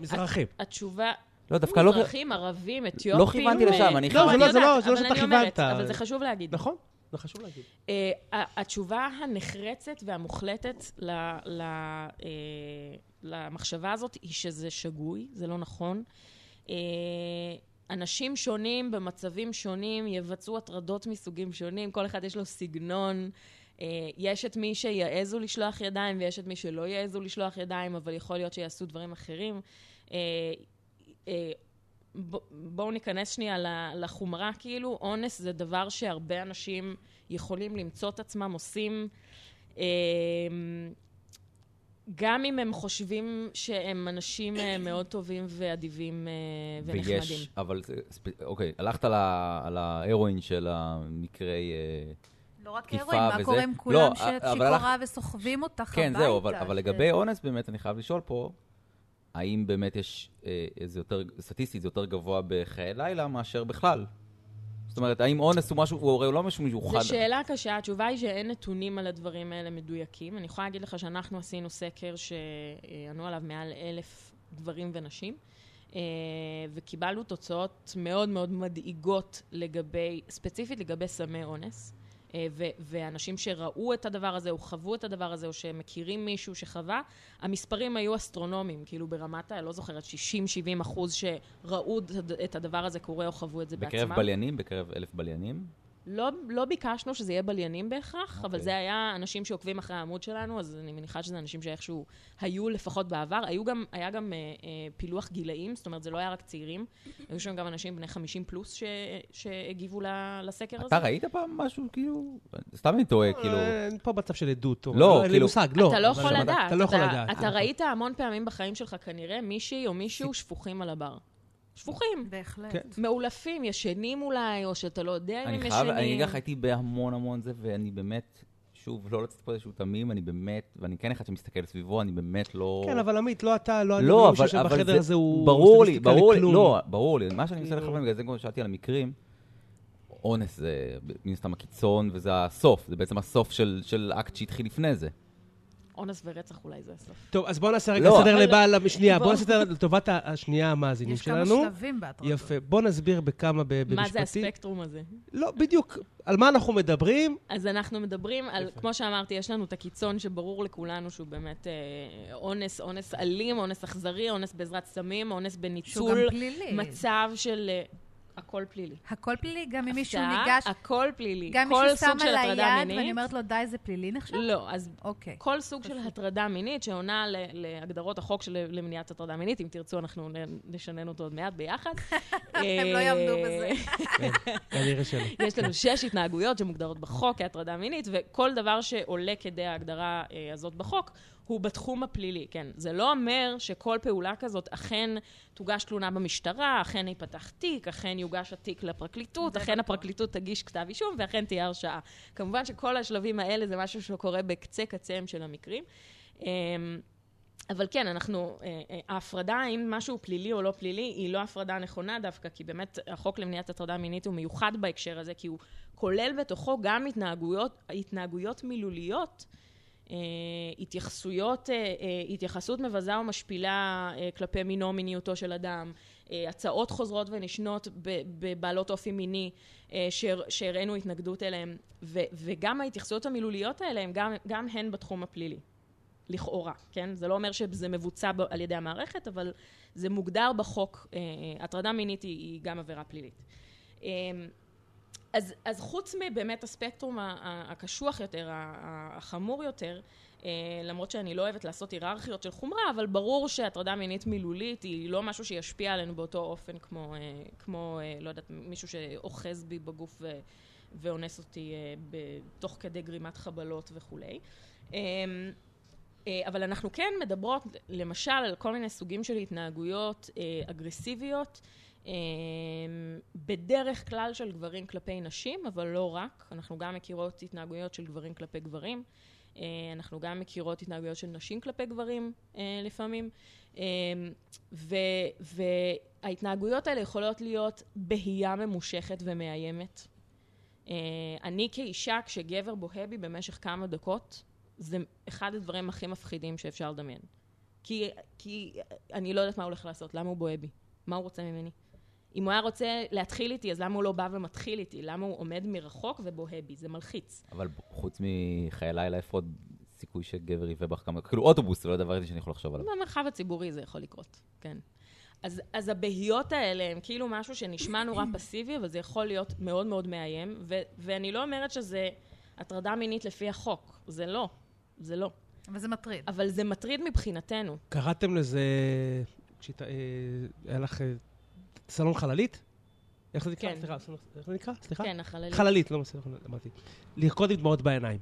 מזרחים. הת- התשובה... לא, דווקא לא... מזרחים, ערבים, אתיופים. לא כיוונתי אה, לשם, אני לא, זה אני לא- זה לא- לא אבל שאתה כיוונת. אבל זה חשוב להגיד. נכון, זה חשוב להגיד. אה, התשובה הנחרצת והמוחלטת ל, ל, אה, למחשבה הזאת היא שזה שגוי, זה לא נכון. אה, אנשים שונים במצבים שונים יבצעו הטרדות מסוגים שונים, כל אחד יש לו סגנון. אה, יש את מי שיעזו לשלוח ידיים ויש את מי שלא יעזו לשלוח ידיים, אבל יכול להיות שיעשו דברים אחרים. אה, בואו ניכנס שנייה לחומרה, כאילו, אונס זה דבר שהרבה אנשים יכולים למצוא את עצמם עושים, אה, גם אם הם חושבים שהם אנשים אה, מאוד טובים ואדיבים אה, ונחמדים. ויש, אבל אוקיי, הלכת על ההרואין של המקרי... אה, לא רק הרואין, מה וזה. קורה עם לא, כולם אבל שאת הלך- שיכורה וסוחבים אותך הביתה? כן, זהו, אבל, אבל ש- לגבי אונס באמת, אני חייב לשאול פה, האם באמת יש אה, איזה יותר, סטטיסטית, זה יותר גבוה בחיי לילה מאשר בכלל? זאת אומרת, האם אונס הוא משהו, הוא הרי לא משהו מיוחד. זו שאלה קשה, התשובה היא שאין נתונים על הדברים האלה מדויקים. אני יכולה להגיד לך שאנחנו עשינו סקר שענו עליו מעל אלף גברים ונשים, אה, וקיבלנו תוצאות מאוד מאוד מדאיגות לגבי, ספציפית לגבי סמי אונס. אה, ו- ואנשים שראו את הדבר הזה, או חוו את הדבר הזה, או שמכירים מישהו שחווה, המספרים היו אסטרונומיים, כאילו ברמת, ה- לא זוכרת, 60-70 אחוז שראו את הד- את הדבר הזה קורה או חוו את זה בעצמם. בקרב בליינים, בקרב אלף בליינים? לא, לא ביקשנו שזה יהיה בליינים בהכרח, okay. אבל אוקיי. זה היה אנשים שעוקבים אחרי העמוד שלנו, אז אני מניחה שזה אנשים שאיכשהו היו לפחות בעבר. היו גם, היה גם אה, אה, פילוח גילאים, זאת אומרת, זה לא היה רק צעירים. היו שם גם אנשים בני 50 פלוס ש, שהגיבו ל- לסקר הזה. אתה ראית פעם משהו, כאילו... סתם אני טועה, כאילו... אין פה מצב של עדות. לא, אין לי כאילו- מושג, לא. אתה לא יכול לדעת. אתה לא יכול לדעת. אתה ראית המון פעמים בחיים שלך כנראה מישהי או מישהו *laughs* שפוכים על הבר. שפוכים. בהחלט. כן. מאולפים, ישנים אולי, או שאתה לא יודע אם אני הם חייב, ישנים. אני אגיד לך, הייתי בהמון המון זה, ואני באמת, שוב, לא לצאת פה איזשהו תמים, אני באמת, ואני כן אחד שמסתכל סביבו, אני באמת לא... כן, אבל עמית, לא אתה, לא אני, לא, ולא אבל, מישהו שיושב אבל בחדר זה, הזה הוא... ברור לי, ברור לי. לא, ברור לי, מה שאני מנסה כאילו- לכוון, בגלל זה גם שאלתי על המקרים, אונס זה מן הסתם הקיצון, וזה הסוף, זה בעצם הסוף של, של אקט שהתחיל לפני זה. אונס ורצח אולי זה הסוף. טוב, אז בואו נעשה רגע לא, סדר אבל- לבעל, שנייה, בוא. בואו נעשה לטובת השנייה המאזינים יש כמה שלנו. שלבים בהטרדות. יפה. בואו נסביר בכמה, ב- במשפטים. מה זה הספקטרום הזה? לא, בדיוק. על מה אנחנו מדברים? אז אנחנו מדברים על, כמו שאמרתי, יש לנו את הקיצון שברור לכולנו שהוא באמת אה, אונס, אונס אלים, אונס אכזרי, אונס בעזרת סמים, אונס שהוא גם בניצול פלילי. מצב של... אה, הכל פלילי. הכל פלילי, גם אם מישהו ניגש, הכל פלילי. גם מישהו שם של על היד מינית- ואני אומרת לו, די, זה פלילי נחשב? לא, אז אוקיי. כל סוג של הטרדה מינית שעונה ל- להגדרות החוק של למניעת הטרדה מינית, אם תרצו אנחנו נ- נשנן אותו עוד מעט ביחד. *laughs* הם לא יעמדו בזה. כנראה שלא. *laughs* יש לנו שש התנהגויות שמוגדרות בחוק כהטרדה מינית, וכל דבר שעולה כדי ההגדרה אה, הזאת בחוק, הוא בתחום הפלילי, כן. זה לא אומר שכל פעולה כזאת אכן תוגש תלונה במשטרה, אכן ייפתח תיק, אכן יוגש התיק לפרקליטות, אכן. הפרקליטות תגיש כתב אישום, ואכן תהיה הרשעה. כמובן שכל השלבים האלה זה משהו שקורה בקצה קצהם של המקרים. אמ, אבל כן, אנחנו, אה, אה, ההפרדה, האם משהו פלילי או לא פלילי, היא לא הפרדה נכונה דווקא, כי באמת החוק למניעת הטרדה מינית הוא מיוחד בהקשר הזה, כי הוא כולל בתוכו גם התנהגויות, התנהגויות מילוליות, התייחסויות, אה, אה, התייחסות מבזה ומשפילה אה, כלפי מינו מיניותו של אדם, אה, הצעות חוזרות ונשנות בבעלות אופי מיני אה, שהר- שהראינו התנגדות אליהם, וגם ההתייחסויות המילוליות האלה הן גם, גם הן בתחום הפלילי. לכאורה, כן? זה לא אומר שזה מבוצע על ידי המערכת, אבל זה מוגדר בחוק. אה, אה, הטרדה מינית היא, גם עבירה פלילית. אז, אז חוץ מבאמת הספקטרום הקשוח יותר, החמור יותר, אה, למרות שאני לא אוהבת לעשות היררכיות של חומרה, אבל ברור שהטרדה מינית מילולית היא לא משהו שישפיע עלינו באותו אופן כמו, אה, כמו אה, לא יודעת, מישהו שאוחז בי בגוף ו, ואונס אותי תוך כדי גרימת חבלות וכולי. אה, אבל אנחנו כן מדברות, למשל, על כל מיני סוגים של התנהגויות אגרסיביות, בדרך כלל של גברים כלפי נשים, אבל לא רק. אנחנו גם מכירות התנהגויות של גברים כלפי גברים. אה, אנחנו גם מכירות התנהגויות של נשים כלפי גברים אה, לפעמים. אה, ו, וההתנהגויות האלה יכולות להיות בהייה ממושכת ומאיימת. אה, אני כאישה, כשגבר בוהה בי במשך כמה דקות, זה אחד הדברים הכי מפחידים שאפשר לדמיין. כי, כי אני לא יודעת מה הוא הולך לעשות, למה הוא בוהה בי? מה הוא רוצה ממני? אם הוא היה רוצה להתחיל איתי, אז למה הוא לא בא ומתחיל איתי? למה הוא עומד מרחוק ובוהה בי? זה מלחיץ. אבל חוץ מחיי לילה, איפה עוד סיכוי שגבר יביא בך כמה... כאילו אוטובוס, זה לא דבר שאני יכול לחשוב עליו. במרחב הציבורי זה יכול לקרות, כן. אז, אז הבהיות האלה הם כאילו משהו שנשמע נורא פסיבי, אבל זה יכול להיות מאוד מאוד מאיים, ו, ואני לא אומרת שזה הטרדה מינית לפי החוק, זה לא, זה לא. אבל זה מטריד. אבל זה מטריד מבחינתנו. קראתם לזה, כשהת- אה, היה לך אה, סלון חללית? איך זה נקרא? כן. סליחה, איך זה נקרא? סליחה? כן, החללית. חללית, לא מספיק, אמרתי. לרקוד עם דמעות בעיניים.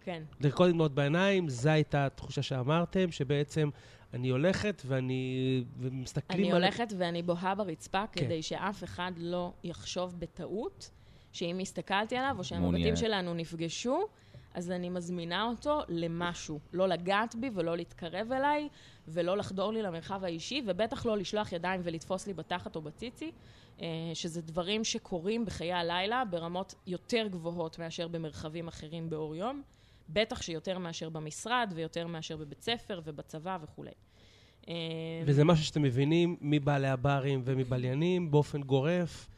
כן. לרקוד עם דמעות בעיניים, זו הייתה התחושה שאמרתם, שבעצם אני הולכת ואני... ומסתכלים אני על- הולכת ואני בוהה ברצפה כן. כדי שאף אחד לא יחשוב בטעות שאם הסתכלתי עליו או. שהמבטים שלנו נפגשו, אז אני מזמינה אותו למשהו. לא לגעת בי ולא להתקרב אליי ולא לחדור לי למרחב האישי, ובטח לא לשלוח ידיים ולתפוס לי בתחת או בציצי, אה, שזה דברים שקורים בחיי הלילה ברמות יותר גבוהות מאשר במרחבים אחרים באור יום. בטח שיותר מאשר במשרד ויותר מאשר בבית ספר ובצבא וכולי. אה, וזה משהו שאתם מבינים מבעלי הברים ומבליינים באופן גורף.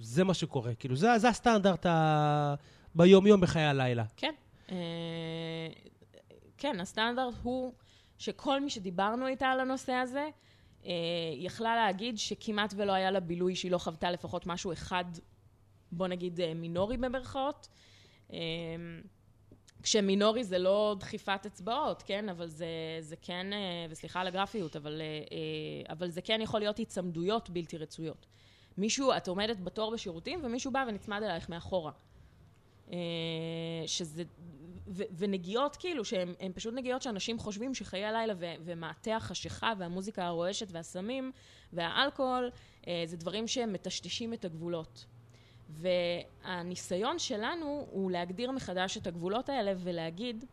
זה מה שקורה, כאילו, זה, זה הסטנדרט ה... ביום-יום בחיי הלילה. כן. אה, כן, הסטנדרט הוא שכל מי שדיברנו איתה על הנושא הזה, אה, יכלה להגיד שכמעט ולא היה לה בילוי שהיא לא חוותה לפחות משהו אחד, בוא נגיד אה, מינורי במרכאות. כשמינורי זה לא דחיפת אצבעות, כן? אבל זה, זה כן, וסליחה על הגרפיות, אבל, אבל זה כן יכול להיות היצמדויות בלתי רצויות. מישהו, את עומדת בתור בשירותים, ומישהו בא ונצמד אלייך מאחורה. אה, שזה, ו, ונגיעות כאילו, שהן הן פשוט נגיעות שאנשים חושבים שחיי הלילה ו, ומעטה החשיכה והמוזיקה הרועשת והסמים והאלכוהול, אה, זה דברים שמטשטשים את הגבולות. והניסיון שלנו הוא להגדיר מחדש את הגבולות האלה ולהגיד,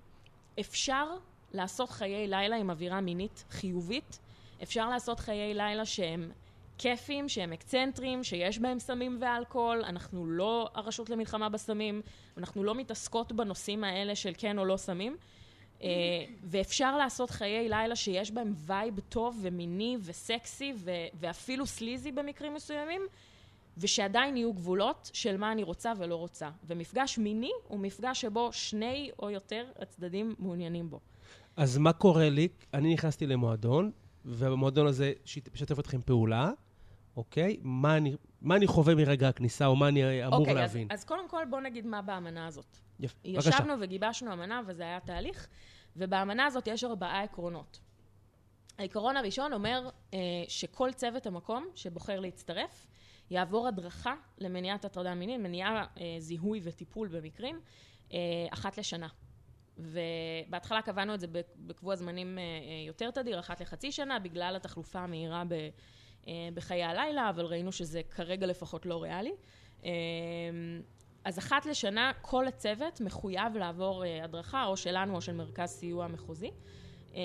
אפשר לעשות חיי לילה עם אווירה מינית חיובית, אפשר לעשות חיי לילה שהם כיפים, שהם אקצנטריים, שיש בהם סמים ואלכוהול, אנחנו לא הרשות למלחמה בסמים, אנחנו לא מתעסקות בנושאים האלה של כן או לא סמים, אה, ואפשר לעשות חיי לילה שיש בהם vibe טוב ומיני וסקסי ו- ואפילו sleazy במקרים מסוימים, ושעדיין יהיו גבולות של מה אני רוצה ולא רוצה. ומפגש מיני הוא מפגש שבו שני או יותר הצדדים מעוניינים בו. אז מה קורה לי? אני נכנסתי למועדון, ובמועדון הזה משתף אתכם פעולה, אוקיי? מה אני, מה אני חווה מרגע הכניסה, או מה אני אמור אוקיי, להבין? אז, אז קודם כל בוא נגיד מה באמנה הזאת. יפה, בבקשה. ישבנו וגיבשנו אמנה, וזה היה תהליך, ובאמנה הזאת יש ארבעה עקרונות. העיקרון הראשון אומר אה, שכל צוות המקום שבוחר להצטרף, יעבור הדרכה למניעת הטרדה מינית, מניעה, אה, זיהוי וטיפול במקרים, אה, אחת לשנה. ובהתחלה קבענו את זה בקבוע זמנים אה, אה, יותר תדיר, אחת לחצי שנה, בגלל התחלופה המהירה ב, בחיי הלילה, אבל ראינו שזה כרגע לפחות לא ריאלי. אה, אז אחת לשנה כל הצוות מחויב לעבור אה, הדרכה, או שלנו או של מרכז סיוע מחוזי, אה,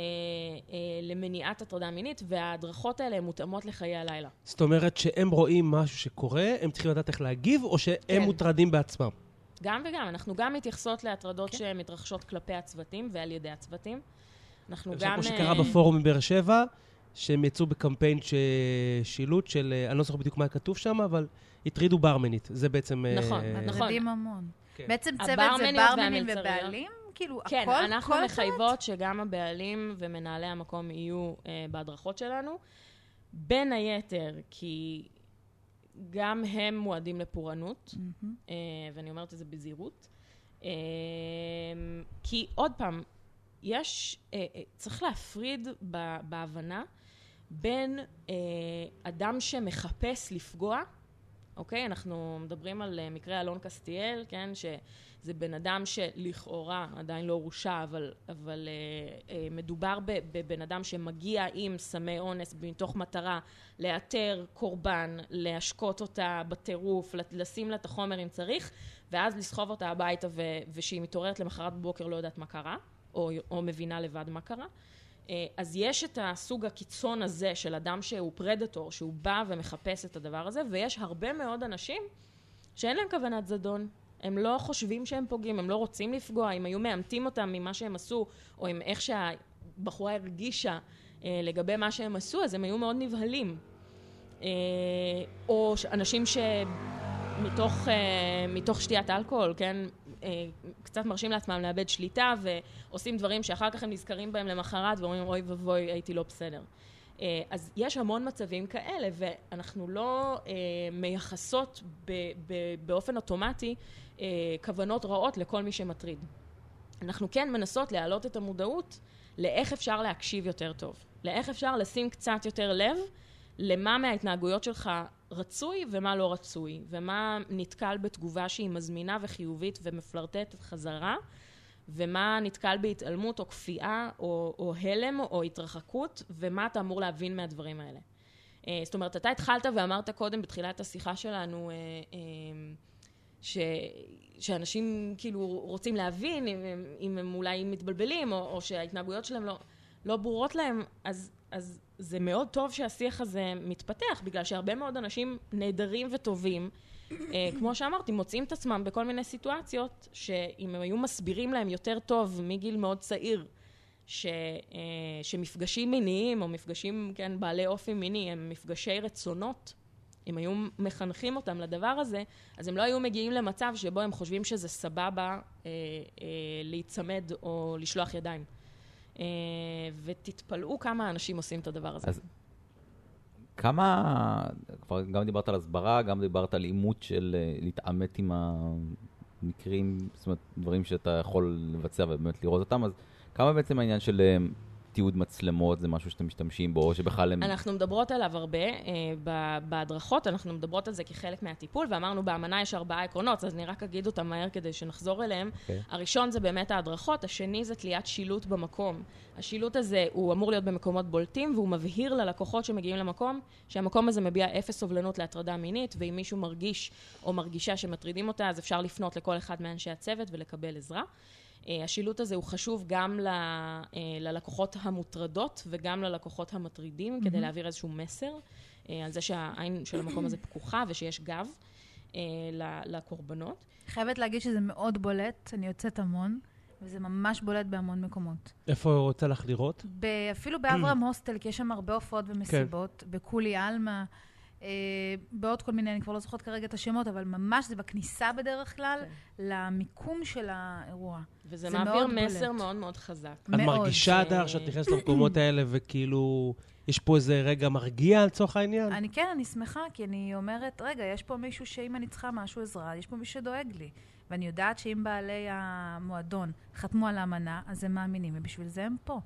אה, למניעת הטרדה מינית, וההדרכות האלה הן מותאמות לחיי הלילה. זאת אומרת שהם רואים משהו שקורה, הם צריכים לדעת איך להגיב, או שהם כן. מוטרדים בעצמם? גם וגם, אנחנו גם מתייחסות להטרדות כן. שמתרחשות כלפי הצוותים ועל ידי הצוותים. אנחנו גם... כמו שקרה אה, בפורום בבאר שבע, שהם יצאו בקמפיין ש... שילוט של, אה, אני לא זוכר בדיוק מה כתוב שם, אבל הטרידו ברמנית. זה בעצם... אה, נכון, נכון. מטרידים המון. כן. בעצם צוות זה ברמנים. ובעלים? כאילו, כן, הכל, אנחנו כל מחייבות שגם הבעלים ומנהלי המקום יהיו אה, בהדרכות שלנו. בין היתר, כי גם הם מועדים לפורענות, מהמם. אה, ואני אומרת את זה בזהירות. אה, כי עוד פעם, יש, אה, אה, צריך להפריד ב- בהבנה בין אה, אדם שמחפש לפגוע אוקיי? אנחנו מדברים על אה, מקרה אלון קסטיאל, כן? שזה בן אדם שלכאורה עדיין לא הורשע, אבל, אבל אה, אה, מדובר בבן אדם שמגיע עם סמי אונס מתוך מטרה לאתר קורבן, להשקות אותה בטירוף, לשים לה את החומר אם צריך, ואז לסחוב אותה הביתה ו- ושהיא מתעוררת למחרת בבוקר לא יודעת מה קרה, או, או מבינה לבד מה קרה. אה, אז יש את הסוג הקיצון הזה של אדם שהוא פרדטור, שהוא בא ומחפש את הדבר הזה, ויש הרבה מאוד אנשים שאין להם כוונת זדון. הם לא חושבים שהם פוגעים, הם לא רוצים לפגוע, אם היו מאמתים אותם ממה שהם עשו, או עם איך שהבחורה הרגישה אה, לגבי מה שהם עשו, אז הם היו מאוד נבהלים. אה, או אנשים ש... מתוך, אה, שתיית אלכוהול, כן, קצת מרשים לעצמם לאבד שליטה ועושים דברים שאחר כך הם נזכרים בהם למחרת ואומרים אוי ואבוי הייתי לא בסדר. אה, אז יש המון מצבים כאלה ואנחנו לא מייחסות ב, ב, באופן אוטומטי כוונות רעות לכל מי שמטריד. אנחנו כן מנסות להעלות את המודעות לאיך אפשר להקשיב יותר טוב, לאיך אפשר לשים קצת יותר לב למה מההתנהגויות שלך רצוי ומה לא רצוי, ומה נתקל בתגובה שהיא מזמינה וחיובית ומפלרטטת חזרה, ומה נתקל בהתעלמות או כפייה או, או הלם או התרחקות, ומה אתה אמור להבין מהדברים האלה. אה, זאת אומרת, אתה התחלת ואמרת קודם בתחילת השיחה שלנו, אה, אה, ש, שאנשים כאילו רוצים להבין אם, אם הם אולי מתבלבלים, או, או שההתנהגויות שלהם לא, לא ברורות להם, אז, אז זה מאוד טוב שהשיח הזה מתפתח, בגלל שהרבה מאוד אנשים נהדרים וטובים, אה, כמו שאמרתי, מוצאים את עצמם בכל מיני סיטואציות, שאם הם היו מסבירים להם יותר טוב מגיל מאוד צעיר, ש, אה, שמפגשים מיניים, או מפגשים, כן, בעלי אופי מיני, הם מפגשי רצונות, אם היו מחנכים אותם לדבר הזה, אז הם לא היו מגיעים למצב שבו הם חושבים שזה סבבה אה, אה, להיצמד או לשלוח ידיים. אה, ותתפלאו כמה אנשים עושים את הדבר הזה. אז כמה, כבר גם דיברת על הסברה, גם דיברת על אימות של אה, להתעמת עם המקרים, זאת אומרת, דברים שאתה יכול לבצע ובאמת לראות אותם, אז כמה בעצם העניין של אה, תיעוד מצלמות זה משהו שאתם משתמשים בו, או שבכלל הם... אנחנו מדברות עליו הרבה אה, בהדרכות, אנחנו מדברות על זה כחלק מהטיפול, ואמרנו באמנה יש ארבעה עקרונות, אז אני רק אגיד אותם מהר כדי שנחזור אליהם. Okay. אוקיי. הראשון זה באמת ההדרכות, השני זה תליית שילוט במקום. השילוט הזה הוא אמור להיות במקומות בולטים, והוא מבהיר ללקוחות שמגיעים למקום, שהמקום הזה מביע אפס סובלנות להטרדה מינית, ואם מישהו מרגיש או מרגישה שמטרידים אותה, אז אפשר לפנות לכל אחד מאנשי הצוות ולקבל עזרה. אה, השילוט הזה הוא חשוב גם ל, אה, ללקוחות המוטרדות וגם ללקוחות המטרידים, mm-hmm. כדי להעביר איזשהו מסר אה, על זה שהעין של המקום הזה פקוחה ושיש גב לקורבנות. חייבת להגיד שזה מאוד בולט, אני יוצאת המון. וזה ממש בולט בהמון מקומות. איפה רוצה לך לראות? אפילו *clears throat* באברהם הוסטל, כי יש שם הרבה הופעות ומסיבות. כן. בקולי עלמה. אה, בעוד כל מיני, אני כבר לא זוכרת כרגע את השמות, אבל ממש זה בכניסה בדרך כלל כן. למיקום של האירוע. וזה מעביר מסר. מאוד מאוד חזק. את מאוד. מרגישה, הדר, שאת נכנסת למקומות *coughs* האלה וכאילו... יש פה איזה רגע מרגיע לצורך העניין? אני כן, אני שמחה, כי אני אומרת, רגע, יש פה מישהו שאם אני צריכה משהו עזרה, יש פה מישהו שדואג לי. ואני יודעת שאם בעלי המועדון חתמו על האמנה, אז הם מאמינים, ובשביל זה הם פה.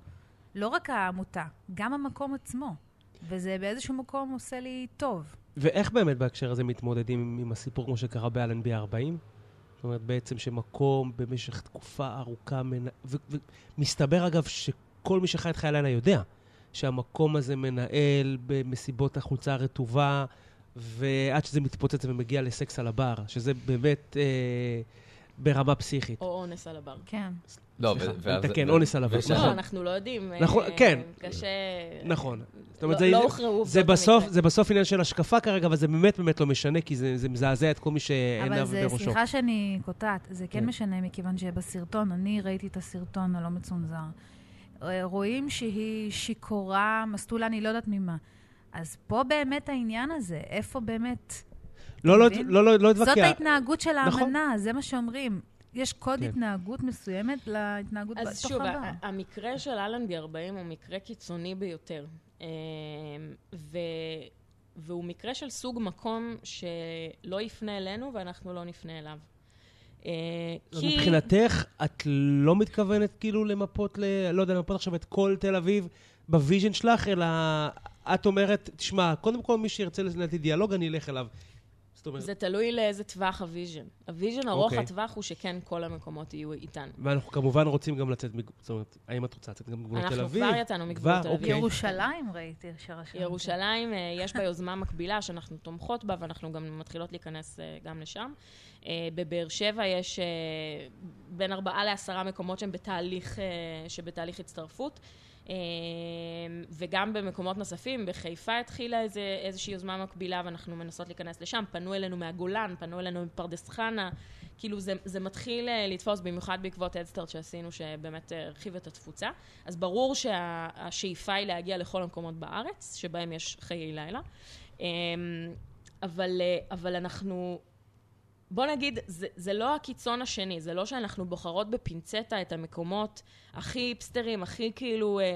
לא רק העמותה, גם המקום עצמו. וזה באיזשהו מקום עושה לי טוב. ואיך באמת בהקשר הזה מתמודדים עם, עם הסיפור כמו שקרה באלנבי 40? זאת אומרת, בעצם שמקום במשך תקופה ארוכה, מנ... ומסתבר אגב שכל מי שחי את חיי הלילה יודע שהמקום הזה מנהל במסיבות החולצה הרטובה, ועד שזה מתפוצץ ומגיע לסקס על הבר, שזה באמת אה, ברמה פסיכית. או אונס על הבר. כן. לא, ואז... כן, אונס על הבר. לא, אנחנו לא יודעים. נכון, אה, כן. קשה... נכון. זאת אומרת, לא הוכרעו עובדות זה בסוף עניין של השקפה כרגע, אבל זה באמת באמת לא משנה, כי זה מזעזע את כל מי שעיניו בראשו. אבל סליחה שאני קוטעת, זה כן, כן משנה, מכיוון שבסרטון, אני ראיתי את הסרטון הלא מצונזר. אה, רואים שהיא שיכורה, מסטולה, אני לא יודעת ממה. אז פה באמת העניין הזה, איפה באמת... לא, לא, לא, לא, לא אתווכח. זאת ההתנהגות של נכון. האמנה, נכון. זה מה שאומרים. יש קוד כן. התנהגות מסוימת להתנהגות בתוך אז שוב, המקרה של אלנבי 40 הוא מקרה קיצוני ביותר. אמ, ו... והוא מקרה של סוג מקום שלא יפנה אלינו ואנחנו לא נפנה אליו. אה, כי... מבחינתך, את לא מתכוונת כאילו למפות, ל... לא יודע, למפות עכשיו את כל תל אביב ב vision שלך, אלא את אומרת, תשמע, קודם כל מי שירצה לנהל דיאלוג, אני אלך אליו. זאת אומרת, זה תלוי לאיזה טווח ה vision. ה vision ארוך אוקיי. הטווח הוא שכן כל המקומות יהיו איתנו. ואנחנו כמובן רוצים גם לצאת, מג- זאת אומרת, האם את רוצה לצאת גם מגבולות תל אנחנו אביב? כבר יצאנו מגבולות תל אביב. אוקיי. ירושלים ראיתי שרשמתי. ירושלים, אה, יש בה יוזמה מקבילה שאנחנו תומכות בה, ואנחנו גם מתחילות להיכנס אה, גם לשם. אה, בבאר שבע יש בין ארבעה לעשרה מקומות שהם בתהליך, שבתהליך הצטרפות. אה, וגם במקומות נוספים, בחיפה התחילה איזה, איזושהי יוזמה מקבילה ואנחנו מנסות להיכנס לשם. פנו אלינו מהגולן, פנו אלינו מפרדס חנה. כאילו זה, זה מתחיל אה, לתפוס, במיוחד בעקבות הדסטארט שעשינו, שבאמת אה, הרחיב את התפוצה. אז ברור שהשאיפה היא להגיע לכל המקומות בארץ, שבהם יש חיי לילה. אמ, אבל, אה, אבל אנחנו, בוא נגיד, זה, זה לא הקיצון השני, זה לא שאנחנו בוחרות בפינצטה את המקומות הכי היפסטרים, הכי כאילו אה, אה,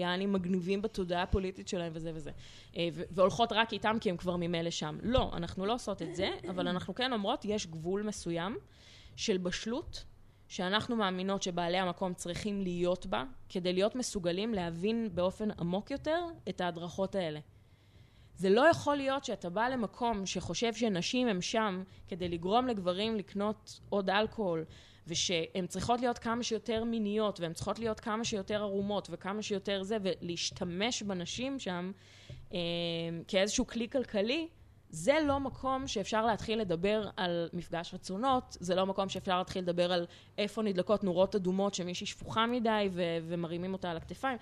יעני מגניבים בתודעה הפוליטית שלהם וזה וזה. אה, ו- והולכות רק איתם כי הם כבר ממילא שם. לא, אנחנו לא עושות את זה, אבל אנחנו כן אומרות, יש גבול מסוים של בשלות, שאנחנו מאמינות שבעלי המקום צריכים להיות בה, כדי להיות מסוגלים להבין באופן עמוק יותר את ההדרכות האלה. זה לא יכול להיות שאתה בא למקום שחושב שנשים הם שם כדי לגרום לגברים לקנות עוד אלכוהול, ושהן צריכות להיות כמה שיותר מיניות, והן צריכות להיות כמה שיותר ערומות, וכמה שיותר זה, ולהשתמש בנשים שם אה, כאיזשהו כלי כלכלי, זה לא מקום שאפשר להתחיל לדבר על מפגש רצונות, זה לא מקום שאפשר להתחיל לדבר על איפה נדלקות נורות אדומות שמישהי שפוכה מדי ומרימים אותה על הכתפיים.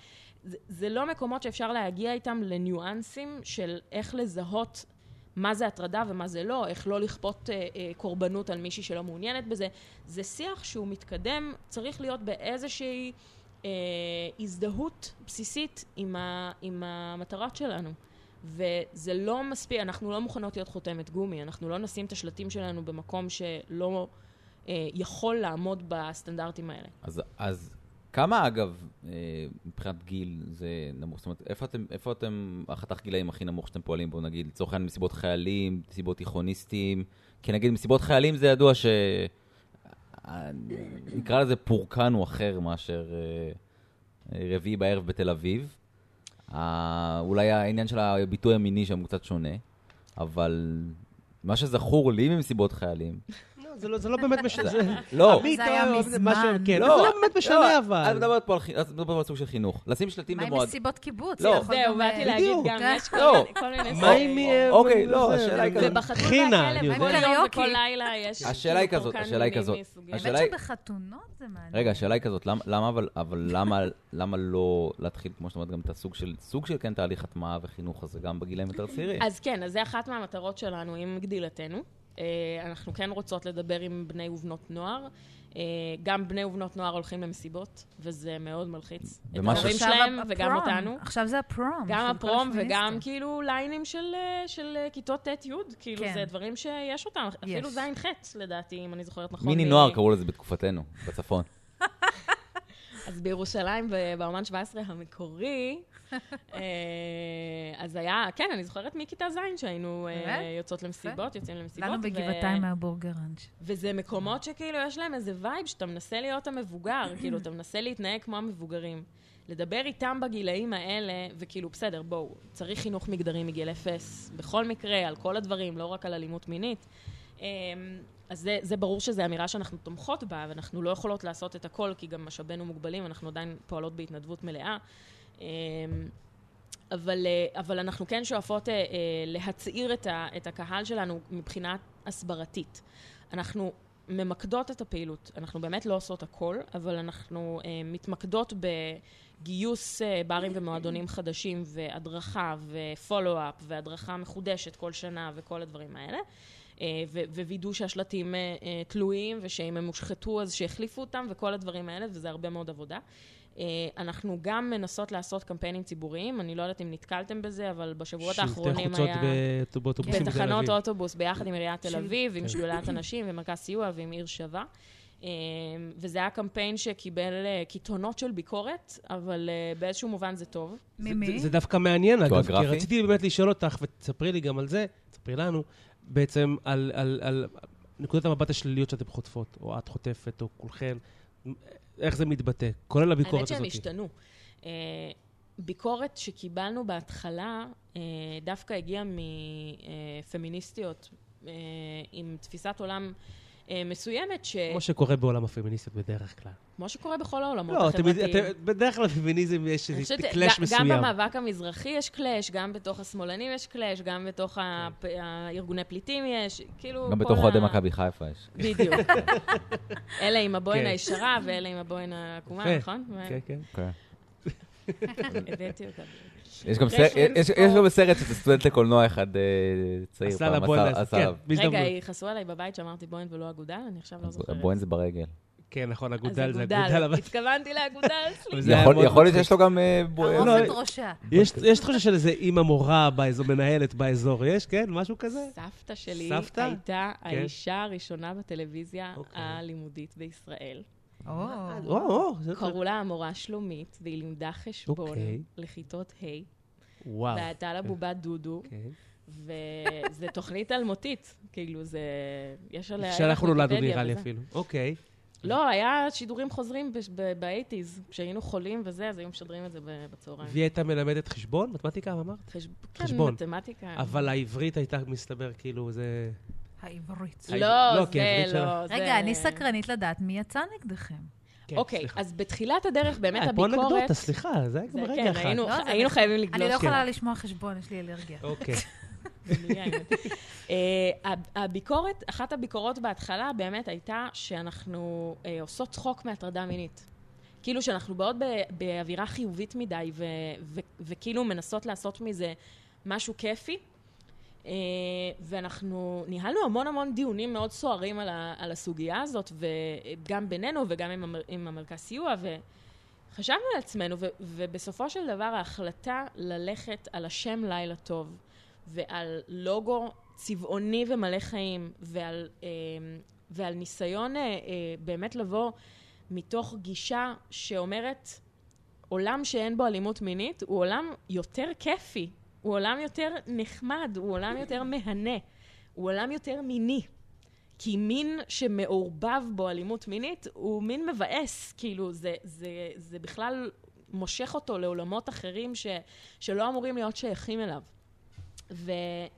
זה, זה לא מקומות שאפשר להגיע איתם לניואנסים של איך לזהות מה זה הטרדה ומה זה לא, איך לא לכפות אה, אה, קורבנות על מישהי שלא מעוניינת בזה. זה שיח שהוא מתקדם, צריך להיות באיזושהי אה, הזדהות בסיסית עם, ה, עם המטרות שלנו. וזה לא מספיק, אנחנו לא מוכנות להיות חותמת גומי, אנחנו לא נשים את השלטים שלנו במקום שלא אה, יכול לעמוד בסטנדרטים האלה. אז, אז כמה, אגב, אה, מבחינת גיל זה נמוך? זאת אומרת, איפה אתם, איפה אתם, החתך גילאים הכי נמוך שאתם פועלים בו, נגיד, לצורך העניין מסיבות חיילים, מסיבות תיכוניסטים? כי נגיד מסיבות חיילים זה ידוע ש... נקרא לזה פורקן הוא אחר מאשר אה, אה, רביעי בערב בתל אביב. אולי העניין של הביטוי המיני שם הוא קצת שונה, אבל מה שזכור לי ממסיבות חיילים, זה *laughs* לא- זה לא באמת משנה. לא, זה היה לא, מזמן. כן, לא, זה לא באמת לא, משנה את אבל. מדברת פה על את סוג של חינוך. לשים שלטים מה עם במועד... מסיבות קיבוץ? לא. זהו, באתי להגיד. גם, יש כל לא. מיני-. מה עם... אה, אוקיי, לא, זה- השאלה היא כזאת. ובחתונה חינה, והכלב, אני יודע. כל יום קריוקי. וכל לילה יש... השאלה היא כאילו כזאת, השאלה היא כזאת. האמת שבחתונות זה מעניין. רגע, השאלה היא כזאת, למה- למה אבל, אבל למה, למה לא להתחיל, כמו שאת אומרת, גם את הסוג של, סוג של כן תהליך הטמעה וחינוך הזה, גם בגילאים יותר צעירים? אז כן, אז זה אחת מהמטרות שלנו עם גדילתנו. אה, אנחנו כן רוצות לדבר עם בני ובנות נוער. אה, גם בני ובנות נוער הולכים למסיבות, וזה מאוד מלחיץ. את ההורים שלהם הפרום. וגם אותנו. עכשיו זה הפרום. גם הפרום. וגם כאילו ליינים של, אה, של כיתות ט'-י', כאילו כן. זה דברים שיש אותם, אפילו יש. ז'-ח' לדעתי, אם אני זוכרת נכון. מיני נוער קראו לזה בתקופתנו, בצפון. אז בירושלים, באומן 17 המקורי, *laughs* אה, אז היה, כן, אני זוכרת מכיתה ז' שהיינו אה? יוצאות למסיבות, יוצאים למסיבות. לנו בגבעתיים מהבורגראנץ'. וזה מקומות שכאילו יש להם איזה vibe שאתה מנסה להיות המבוגר, *clears throat* כאילו, אתה מנסה להתנהג כמו המבוגרים. לדבר איתם בגילאים האלה, וכאילו, בסדר, בואו, צריך חינוך מגדרי מגיל אפס, בכל מקרה, על כל הדברים, לא רק על אלימות מינית. אז זה, זה ברור שזו אמירה שאנחנו תומכות בה, ואנחנו לא יכולות לעשות את הכל, כי גם משאבינו מוגבלים, אנחנו עדיין פועלות בהתנדבות מלאה. אמ, אבל, אה, אבל אנחנו כן שואפות אה, אה, להצעיר את, ה, את הקהל שלנו מבחינה הסברתית. אנחנו ממקדות את הפעילות. אנחנו באמת לא עושות הכל, אבל אנחנו אה, מתמקדות בגיוס אה, ברים ומועדונים חדשים, והדרכה, ופולו-אפ, והדרכה מחודשת כל שנה, וכל הדברים האלה. אה, ו- ווידוא שהשלטים אה, אה, תלויים, ושאם הם הושחתו אז שיחליפו אותם, וכל הדברים האלה, וזה הרבה מאוד עבודה. אנחנו גם מנסות לעשות קמפיינים ציבוריים, אני לא יודעת אם נתקלתם בזה, אבל בשבועות האחרונים שלטי חוצות היה... באוטובוסים בתל בתחנות אביב. אוטובוס ביחד עם עיריית תל אביב, עם כן. שדולת הנשים ומרכז סיוע ועם עיר שווה. וזה היה קמפיין שקיבל קיתונות של ביקורת, אבל באיזשהו מובן זה טוב. ממי? זה- זה דווקא מעניין, אגב, כי? רציתי באמת לשאול אותך, ותספרי לי גם על זה, תספרי לנו, בעצם על, על, על נקודות המבט השליליות שאתן חוטפות, או את חוטפת, או כולכן, איך זה מתבטא, כולל הביקורת האמת הזאת. שהם השתנו. אה, ביקורת שקיבלנו בהתחלה אה, דווקא הגיעה מפמיניסטיות אה, עם תפיסת עולם מסוימת, ש... כמו שקורה בעולם הפמיניסטיות בדרך כלל. כמו שקורה בכל העולמות לא, החברתיים. אתם- בדרך כלל בפמיניזם יש איזה קלאש ג- מסוים. גם במאבק המזרחי יש קלאש, גם בתוך השמאלנים יש קלאש, גם בתוך כן. הפ- הארגוני פליטים יש, כאילו... גם בתוך ה- אוהדי מכבי חיפה יש. בדיוק. *laughs* אלה עם הבוהן כן. הישרה ואלה עם הבוהן העקומה. נכון? כן, כן. כן. הבאתי אותה. יש גם יש סרט- יש- גם שזה סטודנט לקולנוע אחד אה, צעיר עשה לה פעם, בוהן, כן. רגע, יכעסו עליי בבית שאמרתי בוהן ולא אגודל? אני עכשיו לא זוכרת. בוהן זה ברגל. כן, נכון, אגודל זה אגודל. אבל... התכוונתי לאגודל, *laughs* סליחה. יכול להיות. שיש לו גם אה. ערוף לא, ראשה. יש יש תחושה של איזה אימא מורה באזור, מנהלת באזור, יש? כן? משהו כזה? סבתא שלי? הייתה כן. האישה הראשונה בטלוויזיה אוקיי. הלימודית בישראל. או, או, או, זה... קראו לה המורה שלומית, והיא לימדה חשבון אוקיי. לכיתות ה', וואו. והייתה לה בובת דודו, כן. וזו תוכנית אלמותית, כאילו זה... יש עליה... שאנחנו נולדנו נראה לי. אפילו. אוקיי. לא, היה שידורים חוזרים באייטיז, כשהיינו חולים וזה, אז היו משדרים את זה ב- בצהריים. והיא הייתה מלמדת חשבון? מתמטיקה, אמרת? כן, חשבון. מתמטיקה. אבל העברית הייתה, מסתבר, כאילו, זה... העברית. לא, לא, זה לא, זה... רגע, אני סקרנית לדעת מי יצא נגדכם. כן, אוקיי. אז בתחילת הדרך באמת אה, פה הביקורת... אנקדוטה, סליחה, זה היה גם כן, רגע אחד. היינו- לא, היינו נחמד. חייבים לגלוש. אני לא כן. יכולה לשמוע חשבון, יש לי אלרגיה. אוקיי. *laughs* אה, הב- הביקורת, אחת הביקורות בהתחלה באמת הייתה שאנחנו אה, עושות צחוק מהטרדה מינית. כאילו שאנחנו באות באווירה חיובית מדי, ו- ו- וכאילו מנסות לעשות מזה משהו כיפי. אה, ואנחנו ניהלנו המון המון דיונים מאוד סוערים על, ה- על הסוגיה הזאת, וגם בינינו וגם עם, המר- עם המרכז סיוע, וחשבנו לעצמנו, ו- ובסופו של דבר ההחלטה ללכת על השם לילה טוב, ועל לוגו צבעוני ומלא חיים, ועל, אה, ועל ניסיון אה, באמת לבוא מתוך גישה שאומרת, עולם שאין בו אלימות מינית הוא עולם יותר כיפי, הוא עולם יותר נחמד, הוא עולם יותר מהנה, הוא עולם יותר מיני. כי מין שמעורבב בו אלימות מינית הוא מין מבאס, כאילו זה, זה, זה בכלל מושך אותו לעולמות אחרים ש, שלא אמורים להיות שייכים אליו. ו,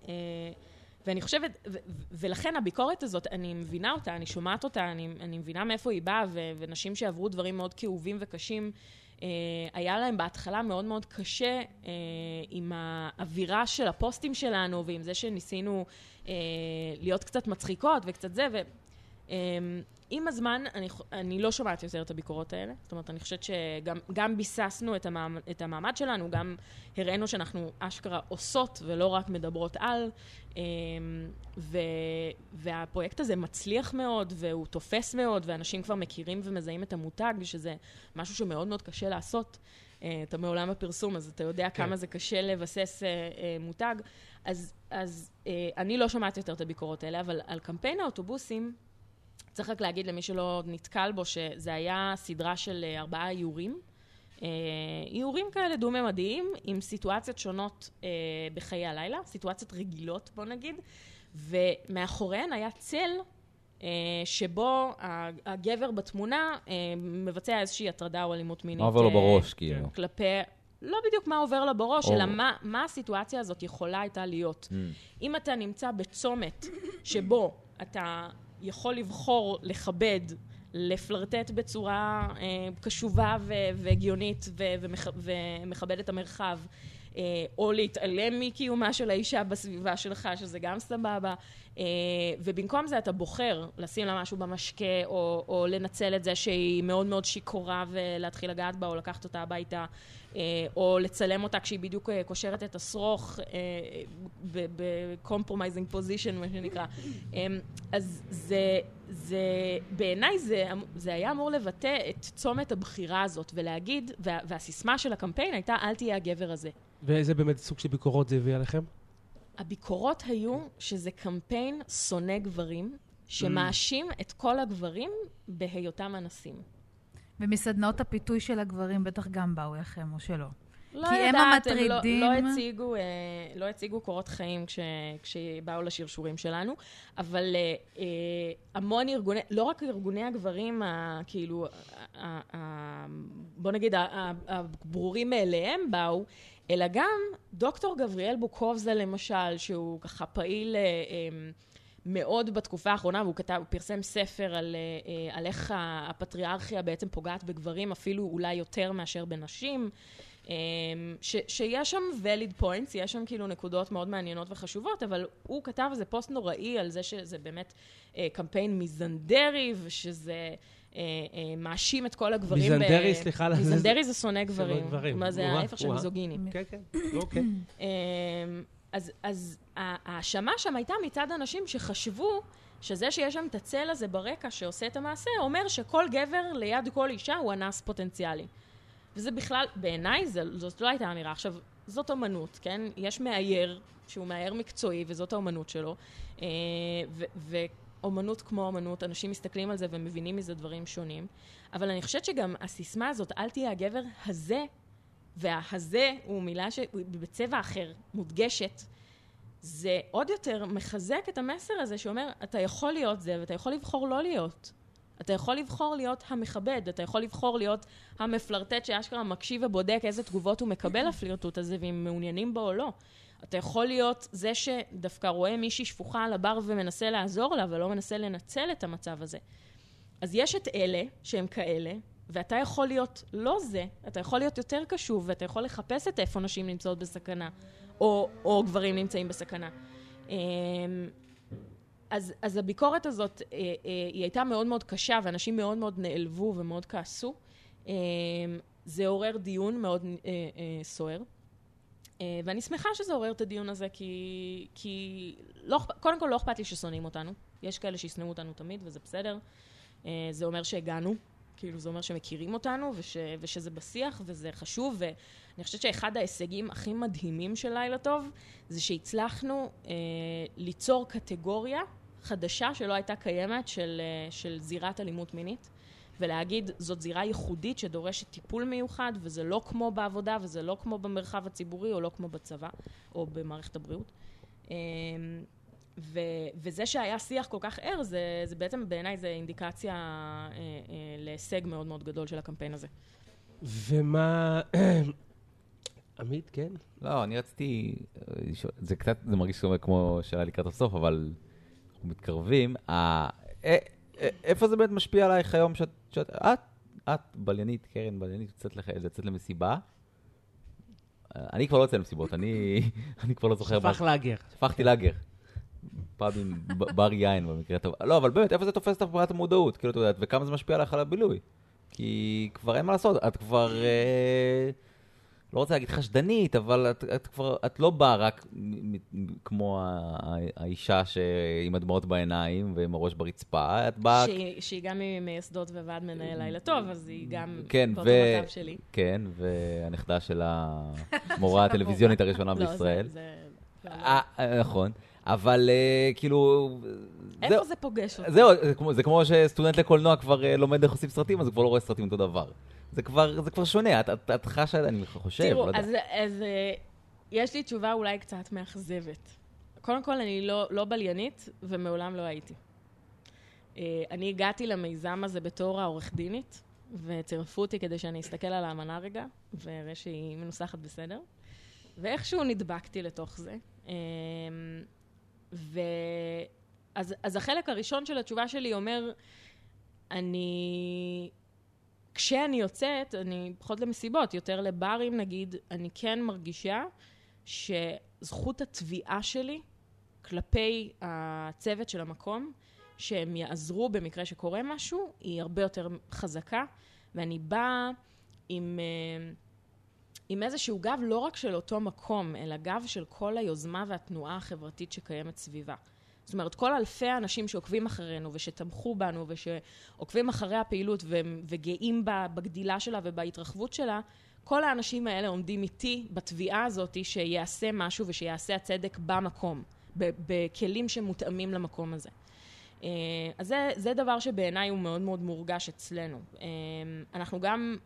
אה, ואני חושבת, ו, ולכן הביקורת הזאת, אני מבינה אותה, אני שומעת אותה, אני, אני מבינה מאיפה היא באה, ו, ונשים שעברו דברים מאוד כאובים וקשים, היה להם בהתחלה מאוד מאוד קשה אה, עם האווירה של הפוסטים שלנו, ועם זה שניסינו אה, להיות קצת מצחיקות וקצת זה, ו... עם הזמן, אני, אני לא שומעת יותר את הביקורות האלה. זאת אומרת, אני חושבת שגם גם ביססנו את, המעמד, את המעמד שלנו, גם הראינו שאנחנו אשכרה עושות ולא רק מדברות על. אמ, ו, והפרויקט הזה מצליח מאוד, והוא תופס מאוד, ואנשים כבר מכירים ומזהים את המותג, שזה משהו שמאוד מאוד קשה לעשות. אה, אתה מעולם הפרסום, אז אתה יודע כן. כמה זה קשה לבסס אה, אה, מותג. אז, אז אני לא שומעת יותר את הביקורות האלה, אבל על קמפיין האוטובוסים, צריך רק להגיד למי שלא נתקל בו, שזה היה סדרה של אה, ארבעה איורים. אה, איורים כאלה דו-ממדיים, עם סיטואציות שונות אה, בחיי הלילה, סיטואציות רגילות, בוא נגיד, ומאחוריהן היה צל אה, שבו הגבר בתמונה אה, מבצע איזושהי הטרדה או אלימות מינית. מה עובר לו אה, בראש, כאילו? כלפי, לא בדיוק מה עובר לו בראש, או- אלא מה, מה הסיטואציה הזאת יכולה הייתה להיות. Mm. אם אתה נמצא בצומת שבו אתה יכול לבחור לכבד, לפלרטט בצורה אה, קשובה ו- והגיונית ו- ומכ- ומכבד את המרחב, אה, או להתעלם מקיומה של האישה בסביבה שלך, שזה גם סבבה, ובמקום זה אתה בוחר לשים לה משהו במשקה, או, או לנצל את זה שהיא מאוד מאוד שיכורה ולהתחיל לגעת בה, או לקחת אותה הביתה. אה, או לצלם אותה כשהיא בדיוק אה, קושרת את השרוך ב-compromising position, מה שנקרא. אה, אז זה, זה בעיניי זה, אמ- זה היה אמור לבטא את צומת הבחירה הזאת, ולהגיד, וה, והסיסמה של הקמפיין הייתה, אל תהיה הגבר הזה. ואיזה באמת סוג של ביקורות זה הביא עליכם? הביקורות היו שזה קמפיין שונא גברים, שמאשים את כל הגברים בהיותם אנסים. ומסדנאות הפיתוי של הגברים בטח גם באו לכם, או שלא. לא כי הם יודעת, הם לא, המטרידים. לא, הציגו, אה, לא הציגו קורות חיים כש, כשבאו לשרשורים שלנו, אבל אה, אה, המון ארגוני, לא רק ארגוני הגברים, ה, כאילו, ה, ה, בוא נגיד, ה- ה- הברורים מאליהם באו, אלא גם דוקטור גבריאל בוקובזה למשל, שהוא ככה פעיל אה, אה, מאוד בתקופה האחרונה, והוא כתב, פרסם ספר על, אה, על איך הפטריארכיה בעצם פוגעת בגברים, אפילו אולי יותר מאשר בנשים. ש, שיש שם valid points, יש שם כאילו נקודות מאוד מעניינות וחשובות, אבל הוא כתב איזה פוסט נוראי על זה שזה באמת קמפיין מיזנדרי, ושזה... מאשים את כל הגברים. מיזנדרי, סליחה. מיזנדרי זה שונא גברים. מה זה ההפך של מיזוגיני. כן, כן, *coughs* אוקיי. אז, אז ההאשמה שם הייתה מצד אנשים שחשבו שזה שיש שם את הצל הזה ברקע שעושה את המעשה, אומר שכל גבר ליד כל אישה הוא אנס פוטנציאלי. וזה בכלל, בעיניי זאת לא הייתה אמירה. עכשיו, זאת אומנות, כן? יש מאייר, שהוא מאייר מקצועי, וזאת האומנות שלו. אה, ואומנות כמו אומנות, אנשים מסתכלים על זה ומבינים מזה דברים שונים. אבל אני חושבת שגם הסיסמה הזאת, אל תהיה הגבר הזה וההזה הוא מילה שבצבע אחר, מודגשת, זה עוד יותר מחזק את המסר הזה שאומר, אתה יכול להיות זה ואתה יכול לבחור לא להיות. אתה יכול לבחור להיות המכבד, אתה יכול לבחור להיות המפלרטט שאשכרה מקשיב ובודק איזה תגובות הוא מקבל לפלירטוט הזה ואם מעוניינים בו או לא. אתה יכול להיות זה שדווקא רואה מישהי שפוכה על הבר ומנסה לעזור לה ולא מנסה לנצל את המצב הזה. אז יש את אלה שהם כאלה, ואתה יכול להיות לא זה, אתה יכול להיות יותר קשוב, ואתה יכול לחפש את איפה נשים נמצאות בסכנה, או, או גברים נמצאים בסכנה. אמ, אז, אז הביקורת הזאת, אה, אה, היא הייתה מאוד מאוד קשה, ואנשים מאוד מאוד נעלבו ומאוד כעסו. אמ, זה עורר דיון מאוד אה, סוער. ואני שמחה שזה עורר את הדיון הזה, כי, כי לא, קודם כל לא אכפת לי ששונאים אותנו. יש כאלה שישנאו אותנו תמיד, וזה בסדר. זה אומר שהגענו, כאילו זה אומר שמכירים אותנו וש, ושזה בשיח וזה חשוב ואני חושבת שאחד ההישגים הכי מדהימים של לילה טוב זה שהצלחנו אה, ליצור קטגוריה חדשה שלא הייתה קיימת של, אה, של זירת אלימות מינית ולהגיד זאת זירה ייחודית שדורשת טיפול מיוחד וזה לא כמו בעבודה וזה לא כמו במרחב הציבורי או לא כמו בצבא או במערכת הבריאות. אה, ו, וזה שהיה שיח כל כך ער, זה, זה בעצם בעיניי זה אינדיקציה אה, אה, להישג מאוד מאוד גדול של הקמפיין הזה. ומה... *clears throat* עמית, כן? לא, אני רציתי... זה קצת, זה מרגיש כמו שהיה לקראת הסוף, אבל אנחנו מתקרבים. אה, אה, אה, איפה זה באמת משפיע עלייך היום שאת... שאת את, את בליינית, קרן בליינית, יוצאת לצאת למסיבה? אני כבר לא יוצא למסיבות, אני, *laughs* אני כבר לא זוכר... שפך לאגר. שפכתי לאגר. פאבים, בר יין במקרה הטוב. לא, אבל באמת, איפה זה תופס את הפרט המודעות? כאילו, אתה יודע, וכמה זה משפיע עליך על הבילוי? כי כבר אין מה לעשות, את כבר... אה, לא רוצה להגיד חשדנית, אבל את, את כבר, את לא באה רק כמו האישה עם הדמעות בעיניים ועם הראש ברצפה, את באה... שהיא, שהיא גם ממייסדות וועד מנהל לילה טוב, אז היא גם כן, באותו ו... מצב שלי. כן, והנכדה של *laughs* המורה הטלוויזיונית הראשונה לא, בישראל. זה... זה... לא, לא. נכון. אבל uh, כאילו... איפה זה, זה פוגש אותי? זהו, זה כמו, זה כמו שסטודנט לקולנוע כבר uh, לומד איך עושים סרטים, אז הוא כבר לא רואה סרטים אותו דבר. זה כבר, זה כבר שונה, את, את, את חשה, אני חושב, תראו, לא יודע. תראו, אז, אז uh, יש לי תשובה אולי קצת מאכזבת. קודם כל, אני לא, לא בליינית, ומעולם לא הייתי. אני הגעתי למיזם הזה בתור העורך דינית, וצירפו אותי כדי שאני אסתכל על האמנה רגע, ואראה שהיא מנוסחת בסדר. ואיכשהו נדבקתי לתוך זה. Uh, ואז אז החלק הראשון של התשובה שלי אומר, אני... כשאני יוצאת, אני פחות למסיבות, יותר לברים נגיד, אני כן מרגישה שזכות התביעה שלי כלפי הצוות של המקום, שהם יעזרו במקרה שקורה משהו, היא הרבה יותר חזקה, ואני באה עם... Uh, עם איזשהו גב לא רק של אותו מקום, אלא גב של כל היוזמה והתנועה החברתית שקיימת סביבה. זאת אומרת, כל אלפי האנשים שעוקבים אחרינו ושתמכו בנו ושעוקבים אחרי הפעילות וגאים בה, בגדילה שלה ובהתרחבות שלה, כל האנשים האלה עומדים איתי בתביעה הזאת שיעשה משהו ושיעשה הצדק במקום, בכלים שמותאמים למקום הזה. אה, אז זה, זה דבר שבעיניי הוא מאוד מאוד מורגש אצלנו. אה, אנחנו גם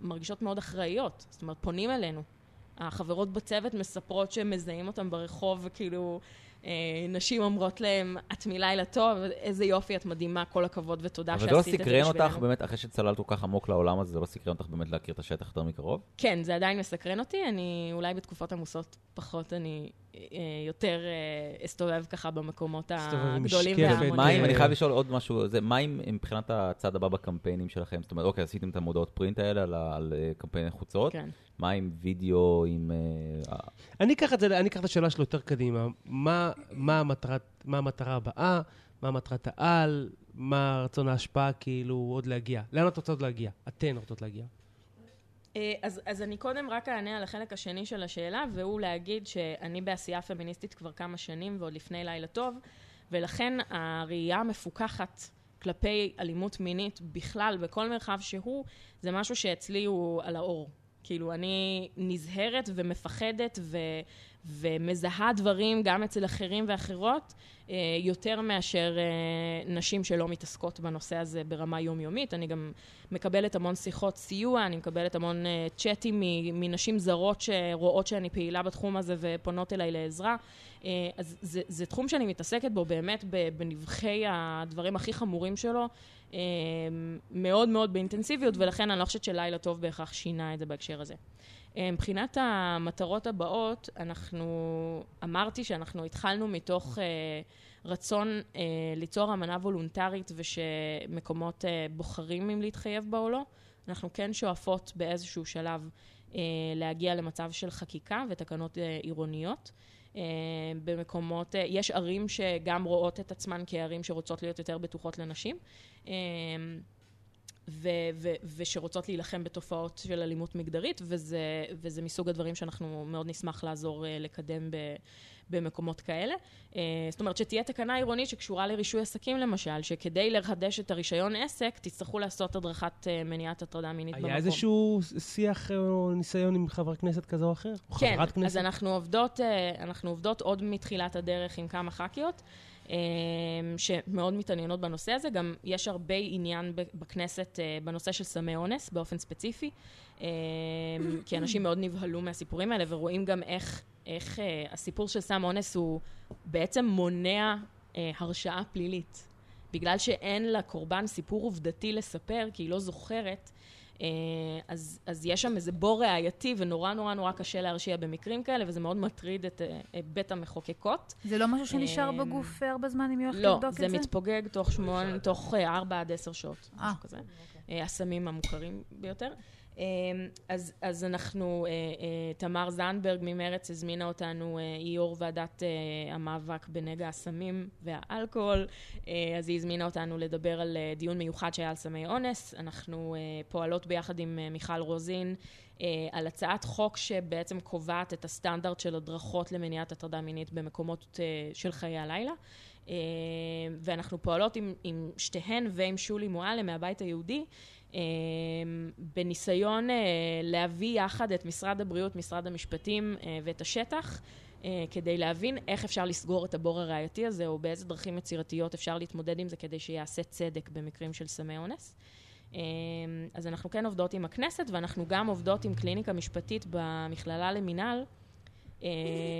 מרגישות מאוד אחראיות, זאת אומרת, פונים אלינו. החברות בצוות מספרות שהם מזהים אותם ברחוב וכאילו אה, נשים אומרות להם, את מלילה טוב, איזה יופי, את מדהימה, כל הכבוד ותודה אבל שעשית זה לא את זה סקרן אותך בשבילנו. באמת, אחרי שצללת כל כך עמוק לעולם הזה, זה לא סקרן אותך באמת להכיר את השטח יותר מקרוב? כן, זה עדיין מסקרן אותי, אני אולי בתקופות עמוסות פחות, אני יותר אה, אסתובב ככה במקומות הגדולים. וההמוניים. אה, אני חייב לשאול עוד משהו, זה, מה אם מבחינת הצעד הבא בקמפיינים שלכם? זאת אומרת, אוקיי, עשיתם את המודעות פרינט האלה על, על אה, קמפייני חוצות, כן. מה עם וידאו, עם... אה, אני אקח את זה, אני אקח את השאלה שלו יותר קדימה. מה, מה, המטרת, מה המטרה הבאה? מה מטרת העל? מה רצון ההשפעה, כאילו, עוד להגיע? לאן את רוצות להגיע? אתן רוצות להגיע. אה, אז, אז אני קודם רק אענה על החלק השני של השאלה, והוא להגיד שאני בעשייה פמיניסטית כבר כמה שנים ועוד לפני לילה טוב, ולכן הראייה המפוקחת כלפי אלימות מינית בכלל, בכל מרחב שהוא, זה משהו שאצלי הוא על האור. כאילו, אני נזהרת ומפחדת ו, ומזהה דברים גם אצל אחרים ואחרות, אה, יותר מאשר אה, נשים שלא מתעסקות בנושא הזה ברמה יומיומית. אני גם מקבלת המון שיחות סיוע, אני מקבלת המון אה, צ'אטים מנשים זרות שרואות שאני פעילה בתחום הזה ופונות אליי לעזרה. אז זה, זה תחום שאני מתעסקת בו באמת בנבחי הדברים הכי חמורים שלו, מאוד מאוד באינטנסיביות, ולכן אני לא חושבת שלילה טוב בהכרח שינה את זה בהקשר הזה. אה, מבחינת המטרות הבאות, אנחנו, אמרתי שאנחנו התחלנו מתוך אה, רצון אה, ליצור אמנה וולונטרית ושמקומות אה, בוחרים אם להתחייב בה או לא. אנחנו כן שואפות באיזשהו שלב אה, להגיע למצב של חקיקה ותקנות אה, עירוניות. אה, במקומות, אה, יש ערים שגם רואות את עצמן כערים שרוצות להיות יותר בטוחות לנשים. ו- ו- ושרוצות להילחם בתופעות של אלימות מגדרית, וזה, וזה מסוג הדברים שאנחנו מאוד נשמח לעזור uh, לקדם ב- במקומות כאלה. Uh, זאת אומרת שתהיה תקנה עירונית שקשורה לרישוי עסקים למשל, שכדי לחדש את הרישיון עסק, תצטרכו לעשות הדרכת uh, מניעת הטרדה מינית במקום. היה איזשהו שיח או ניסיון עם חבר כנסת כזה או אחר? או כן, חברת כנסת? אז אנחנו עובדות, אה, אנחנו עובדות עוד מתחילת הדרך עם כמה ח"כיות, שמאוד מתעניינות בנושא הזה. גם יש הרבה עניין בכנסת אה, בנושא של סמי אונס באופן ספציפי, אה, כי אנשים מאוד נבהלו מהסיפורים האלה ורואים גם איך, איך אה, הסיפור של סם אונס הוא בעצם מונע אה, הרשעה פלילית. בגלל שאין לקורבן סיפור עובדתי לספר, כי היא לא זוכרת, אז, אז יש שם איזה בור ראייתי, ונורא נורא נורא קשה להרשיע במקרים כאלה, וזה מאוד מטריד את אה, אה, בית המחוקקות. זה לא משהו שנשאר אמ, בגוף אה, הרבה זמן אם היא הולכת לא, לבדוק זה את זה? מתפוגג תוך שמונה, תוך אה, ארבע עד עשר שעות, אה. משהו כזה. אה, הסמים המוכרים ביותר. אה, אז, אז אנחנו, אה, אה, תמר זנדברג ממרץ הזמינה אותנו, אה, היא יו"ר ועדת המאבק בנגע הסמים והאלכוהול, אז היא הזמינה אותנו לדבר על דיון מיוחד שהיה על סמי אונס. אנחנו פועלות ביחד עם מיכל רוזין על הצעת חוק שבעצם קובעת את הסטנדרט של הדרכות למניעת הטרדה מינית במקומות של חיי הלילה. ואנחנו פועלות עם, עם שתיהן ועם שולי מועלם מהבית היהודי, בניסיון אה, להביא יחד את משרד הבריאות, משרד המשפטים אה, ואת השטח, אה, כדי להבין איך אפשר לסגור את הבור הראייתי הזה, או באיזה דרכים יצירתיות אפשר להתמודד עם זה כדי שיעשה צדק במקרים של סמי אונס. אה, אז אנחנו כן עובדות עם הכנסת, ואנחנו גם עובדות עם קליניקה משפטית במכללה למינהל,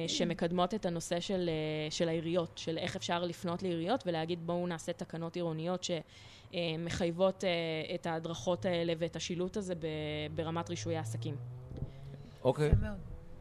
שמקדמות את הנושא של, של העיריות, של איך אפשר לפנות לעיריות ולהגיד בואו נעשה תקנות עירוניות שמחייבות אה, את ההדרכות האלה ואת השילוט הזה ברמת רישוי העסקים. אוקיי.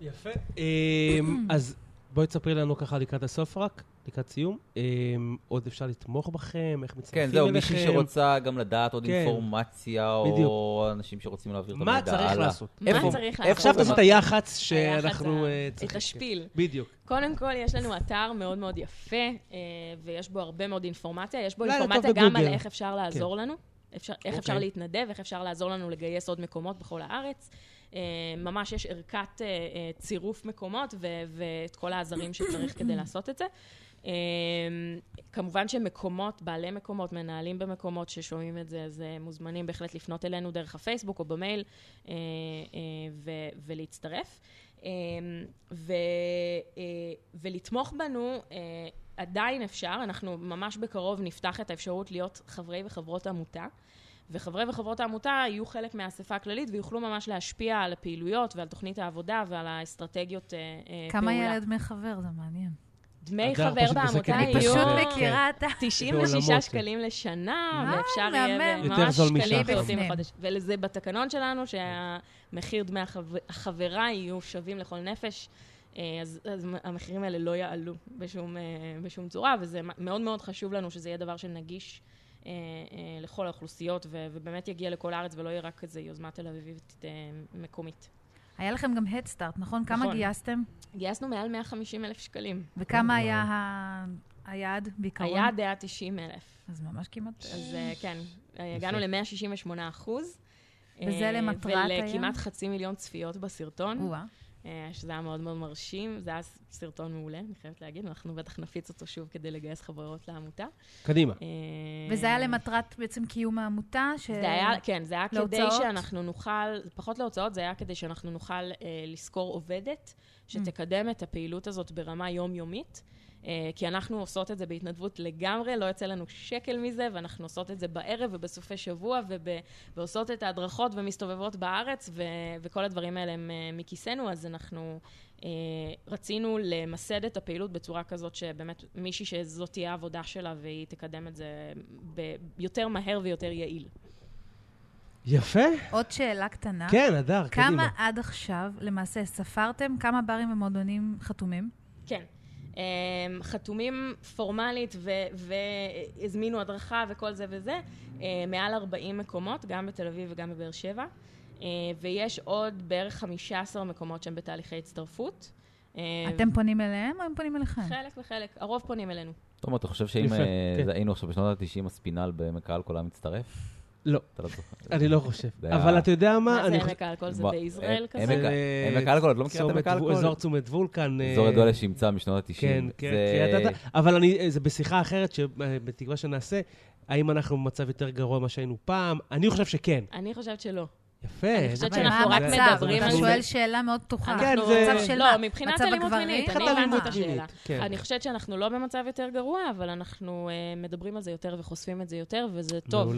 יפה. אמ, אז בואי תספרי לנו ככה לקראת הסוף רק, לקראת סיום. אמ, עוד אפשר לתמוך בכם, איך מצטרפים כן, אליכם. זהו, מישהי שרוצה גם לדעת עוד כן. אינפורמציה. או אנשים שרוצים להעביר את המידע מה הלאה. צריך לעשות? מה צריך לעשות? עכשיו תעשי את היח"צ היח"צ שאנחנו אה, את צריכים. השפיל. בדיוק. קודם כל, יש לנו אתר מאוד מאוד יפה, אה, ויש בו הרבה מאוד אינפורמציה. יש בו אינפורמציה גם על. איך אפשר לעזור לנו, אפשר, איך אפשר אוקיי. להתנדב, איך אפשר לעזור לנו לגייס עוד מקומות בכל הארץ. אה, ממש יש ערכת צירוף מקומות ו- ואת כל העזרים שצריך כדי לעשות את זה. אה, כמובן שמקומות, בעלי מקומות, מנהלים במקומות ששומעים את זה, אז אה, מוזמנים בהחלט לפנות אלינו דרך הפייסבוק או במייל אה, אה, ו- ולהצטרף. אה, ו- ולתמוך בנו עדיין אפשר, אנחנו ממש בקרוב נפתח את האפשרות להיות חברי וחברות עמותה. וחברי וחברות העמותה יהיו חלק מהאספה הכללית ויוכלו ממש להשפיע על הפעילויות ועל תוכנית העבודה ועל האסטרטגיות כמה פעולה. יעלה דמי חבר? זה מעניין. דמי חבר בעמותה בזה. אני יהיו פשוט. מכירה את ה... 96 בעולמות, כן. שקלים לשנה, אה, ואפשר. יהיה ממש שקלים בפנים. בחודש. ולזה בתקנון שלנו, שהמחיר דמי החב- החברה יהיו שווים לכל נפש. אה, אז, אז המחירים האלה לא יעלו בשום, אה, בשום צורה, וזה מאוד מאוד חשוב לנו שזה יהיה דבר שנגיש אה, אה, לכל האוכלוסיות, ו, ובאמת יגיע לכל הארץ ולא יהיה רק איזו יוזמה תל אביבית אה, מקומית. היה לכם גם הדסטארט, נכון? כמה נכון. גייסתם? גייסנו מעל 150 אלף שקלים. וכמה וואו. היה ה- היעד בעיקרון? היעד היה 90 אלף. אז ממש כמעט... אז אה, כן, אה, הגענו ל-168 אחוז. וזה אה, למטרת היה? ולכמעט חצי מיליון צפיות בסרטון, או-אה. שזה היה מאוד מאוד מרשים. זה היה סרטון מעולה, אני חייבת להגיד, אנחנו בטח נפיץ אותו שוב כדי לגייס חברות לעמותה. קדימה. אה, וזה היה למטרת בעצם קיום העמותה? ש... זה היה, כן, זה היה כדי להוצאות? שאנחנו נוכל, פחות להוצאות, זה היה כדי שאנחנו נוכל אה, לשכור עובדת שתקדם את הפעילות הזאת ברמה יומיומית. אה, כי אנחנו עושות את זה בהתנדבות לגמרי, לא יוצא לנו שקל מזה, ואנחנו עושות את זה בערב ובסופי שבוע, וב, ועושות את ההדרכות ומסתובבות בארץ, ו, וכל הדברים האלה הם אה, מכיסנו, אז אנחנו אה, רצינו למסד את הפעילות בצורה כזאת שבאמת מישהי שזאת תהיה העבודה שלה והיא תקדם את זה ב- יותר מהר ויותר יעיל. יפה. עוד שאלה קטנה. כן, כמה קדימה. עד עכשיו, למעשה, ספרתם כמה ברים ומועדונים חתומים? כן. אמ, חתומים פורמלית ו- והזמינו הדרכה וכל זה וזה, אה, מעל 40 מקומות, גם בתל אביב וגם בבאר שבע, אה, ויש עוד בערך 15 מקומות שהם בתהליכי הצטרפות. אתם פונים אליהם או הם פונים אליכם? חלק וחלק, הרוב פונים אלינו. תומר, אתה חושב שאם אה, כן. היינו עכשיו בשנות ה-90, הספינל בעמק האלכוהול היה מצטרף? לא, אתה לא זוכר. אני לא חושב. אבל אתה יודע מה? מה אני זה חושב- עמק האלכוהול? זה בישראל אה, כזה? עמק האלכוהול, את לא מכירה את עמק האלכוהול? אזור תשומת וולקן. אה, אזור ידוע לשמצה משנות ה-90. כן, כן, אתא. אבל אני, זה בשיחה אחרת, שבתקווה שנעשה, האם אנחנו במצב יותר גרוע ממה שהיינו פעם? אני חושב שכן. אני חושבת שלא. יפה. אני חושבת שאנחנו רק? מדברים על זה. שואל שאלה מאוד פתוחה. כן, זה- מצב של לא, מה? מבחינת מצב אלימות? מינית, אני הבנתי את השאלה. כן. אני חושבת שאנחנו לא במצב יותר גרוע, אבל אנחנו אה, מדברים על זה יותר וחושפים את זה יותר, וזה טוב.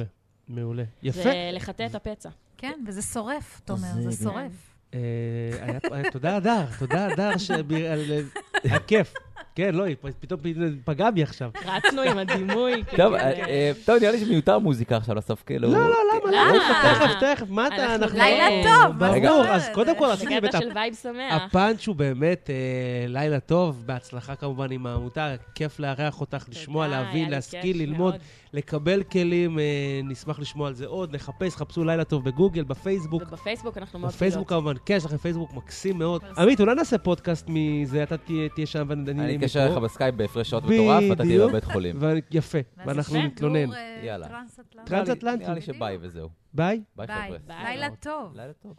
מעולה. יפה. זה לחטא את הפצע. כן, וזה שורף, תומר, זה אה, שורף. אה, היה פה- אה, תודה, הדר, תודה, הדר, שב- על- היה *laughs* כיף. כן, לא, היא פתאום פגעה בי עכשיו. רצנו עם הדימוי. *laughs* טוב, כאילו, אה, אה, טוב, נראה לי שמיותר מוזיקה עכשיו לסוף, כאילו. לא, לא, למה? למה? תכף, תכף, מה אתה... אנחנו- לילה טוב. ברור, אז? קודם כל עשיתי את ה- של vibe שמח. הפאנץ' הוא באמת לילה טוב, בהצלחה כמובן עם העמותה, כיף לארח אותך, לשמוע, להבין, להשכיל, ללמוד. לקבל כלים, נשמח לשמוע על זה עוד, לחפש, חפשו לילה טוב בגוגל, בפייסבוק. ובפייסבוק אנחנו מאוד בפייסבוק פעילות. כמובן, כן, יש לכם פייסבוק מקסים מאוד. עמית, אולי נעשה פודקאסט מזה, אתה תהיה שם ואני אני מפה. לך בסקייפ בהפרש שעות מטורף, ואתה תהיה. בבית חולים. *laughs* יפה, ואנחנו נתלונן. אה, יאללה. טרנס-אטלנטי. טרנס-אטלנטי. נראה לי שביי וזהו. ביי. ביי. חבר'ה. ביי. לילה טוב. לילה טוב.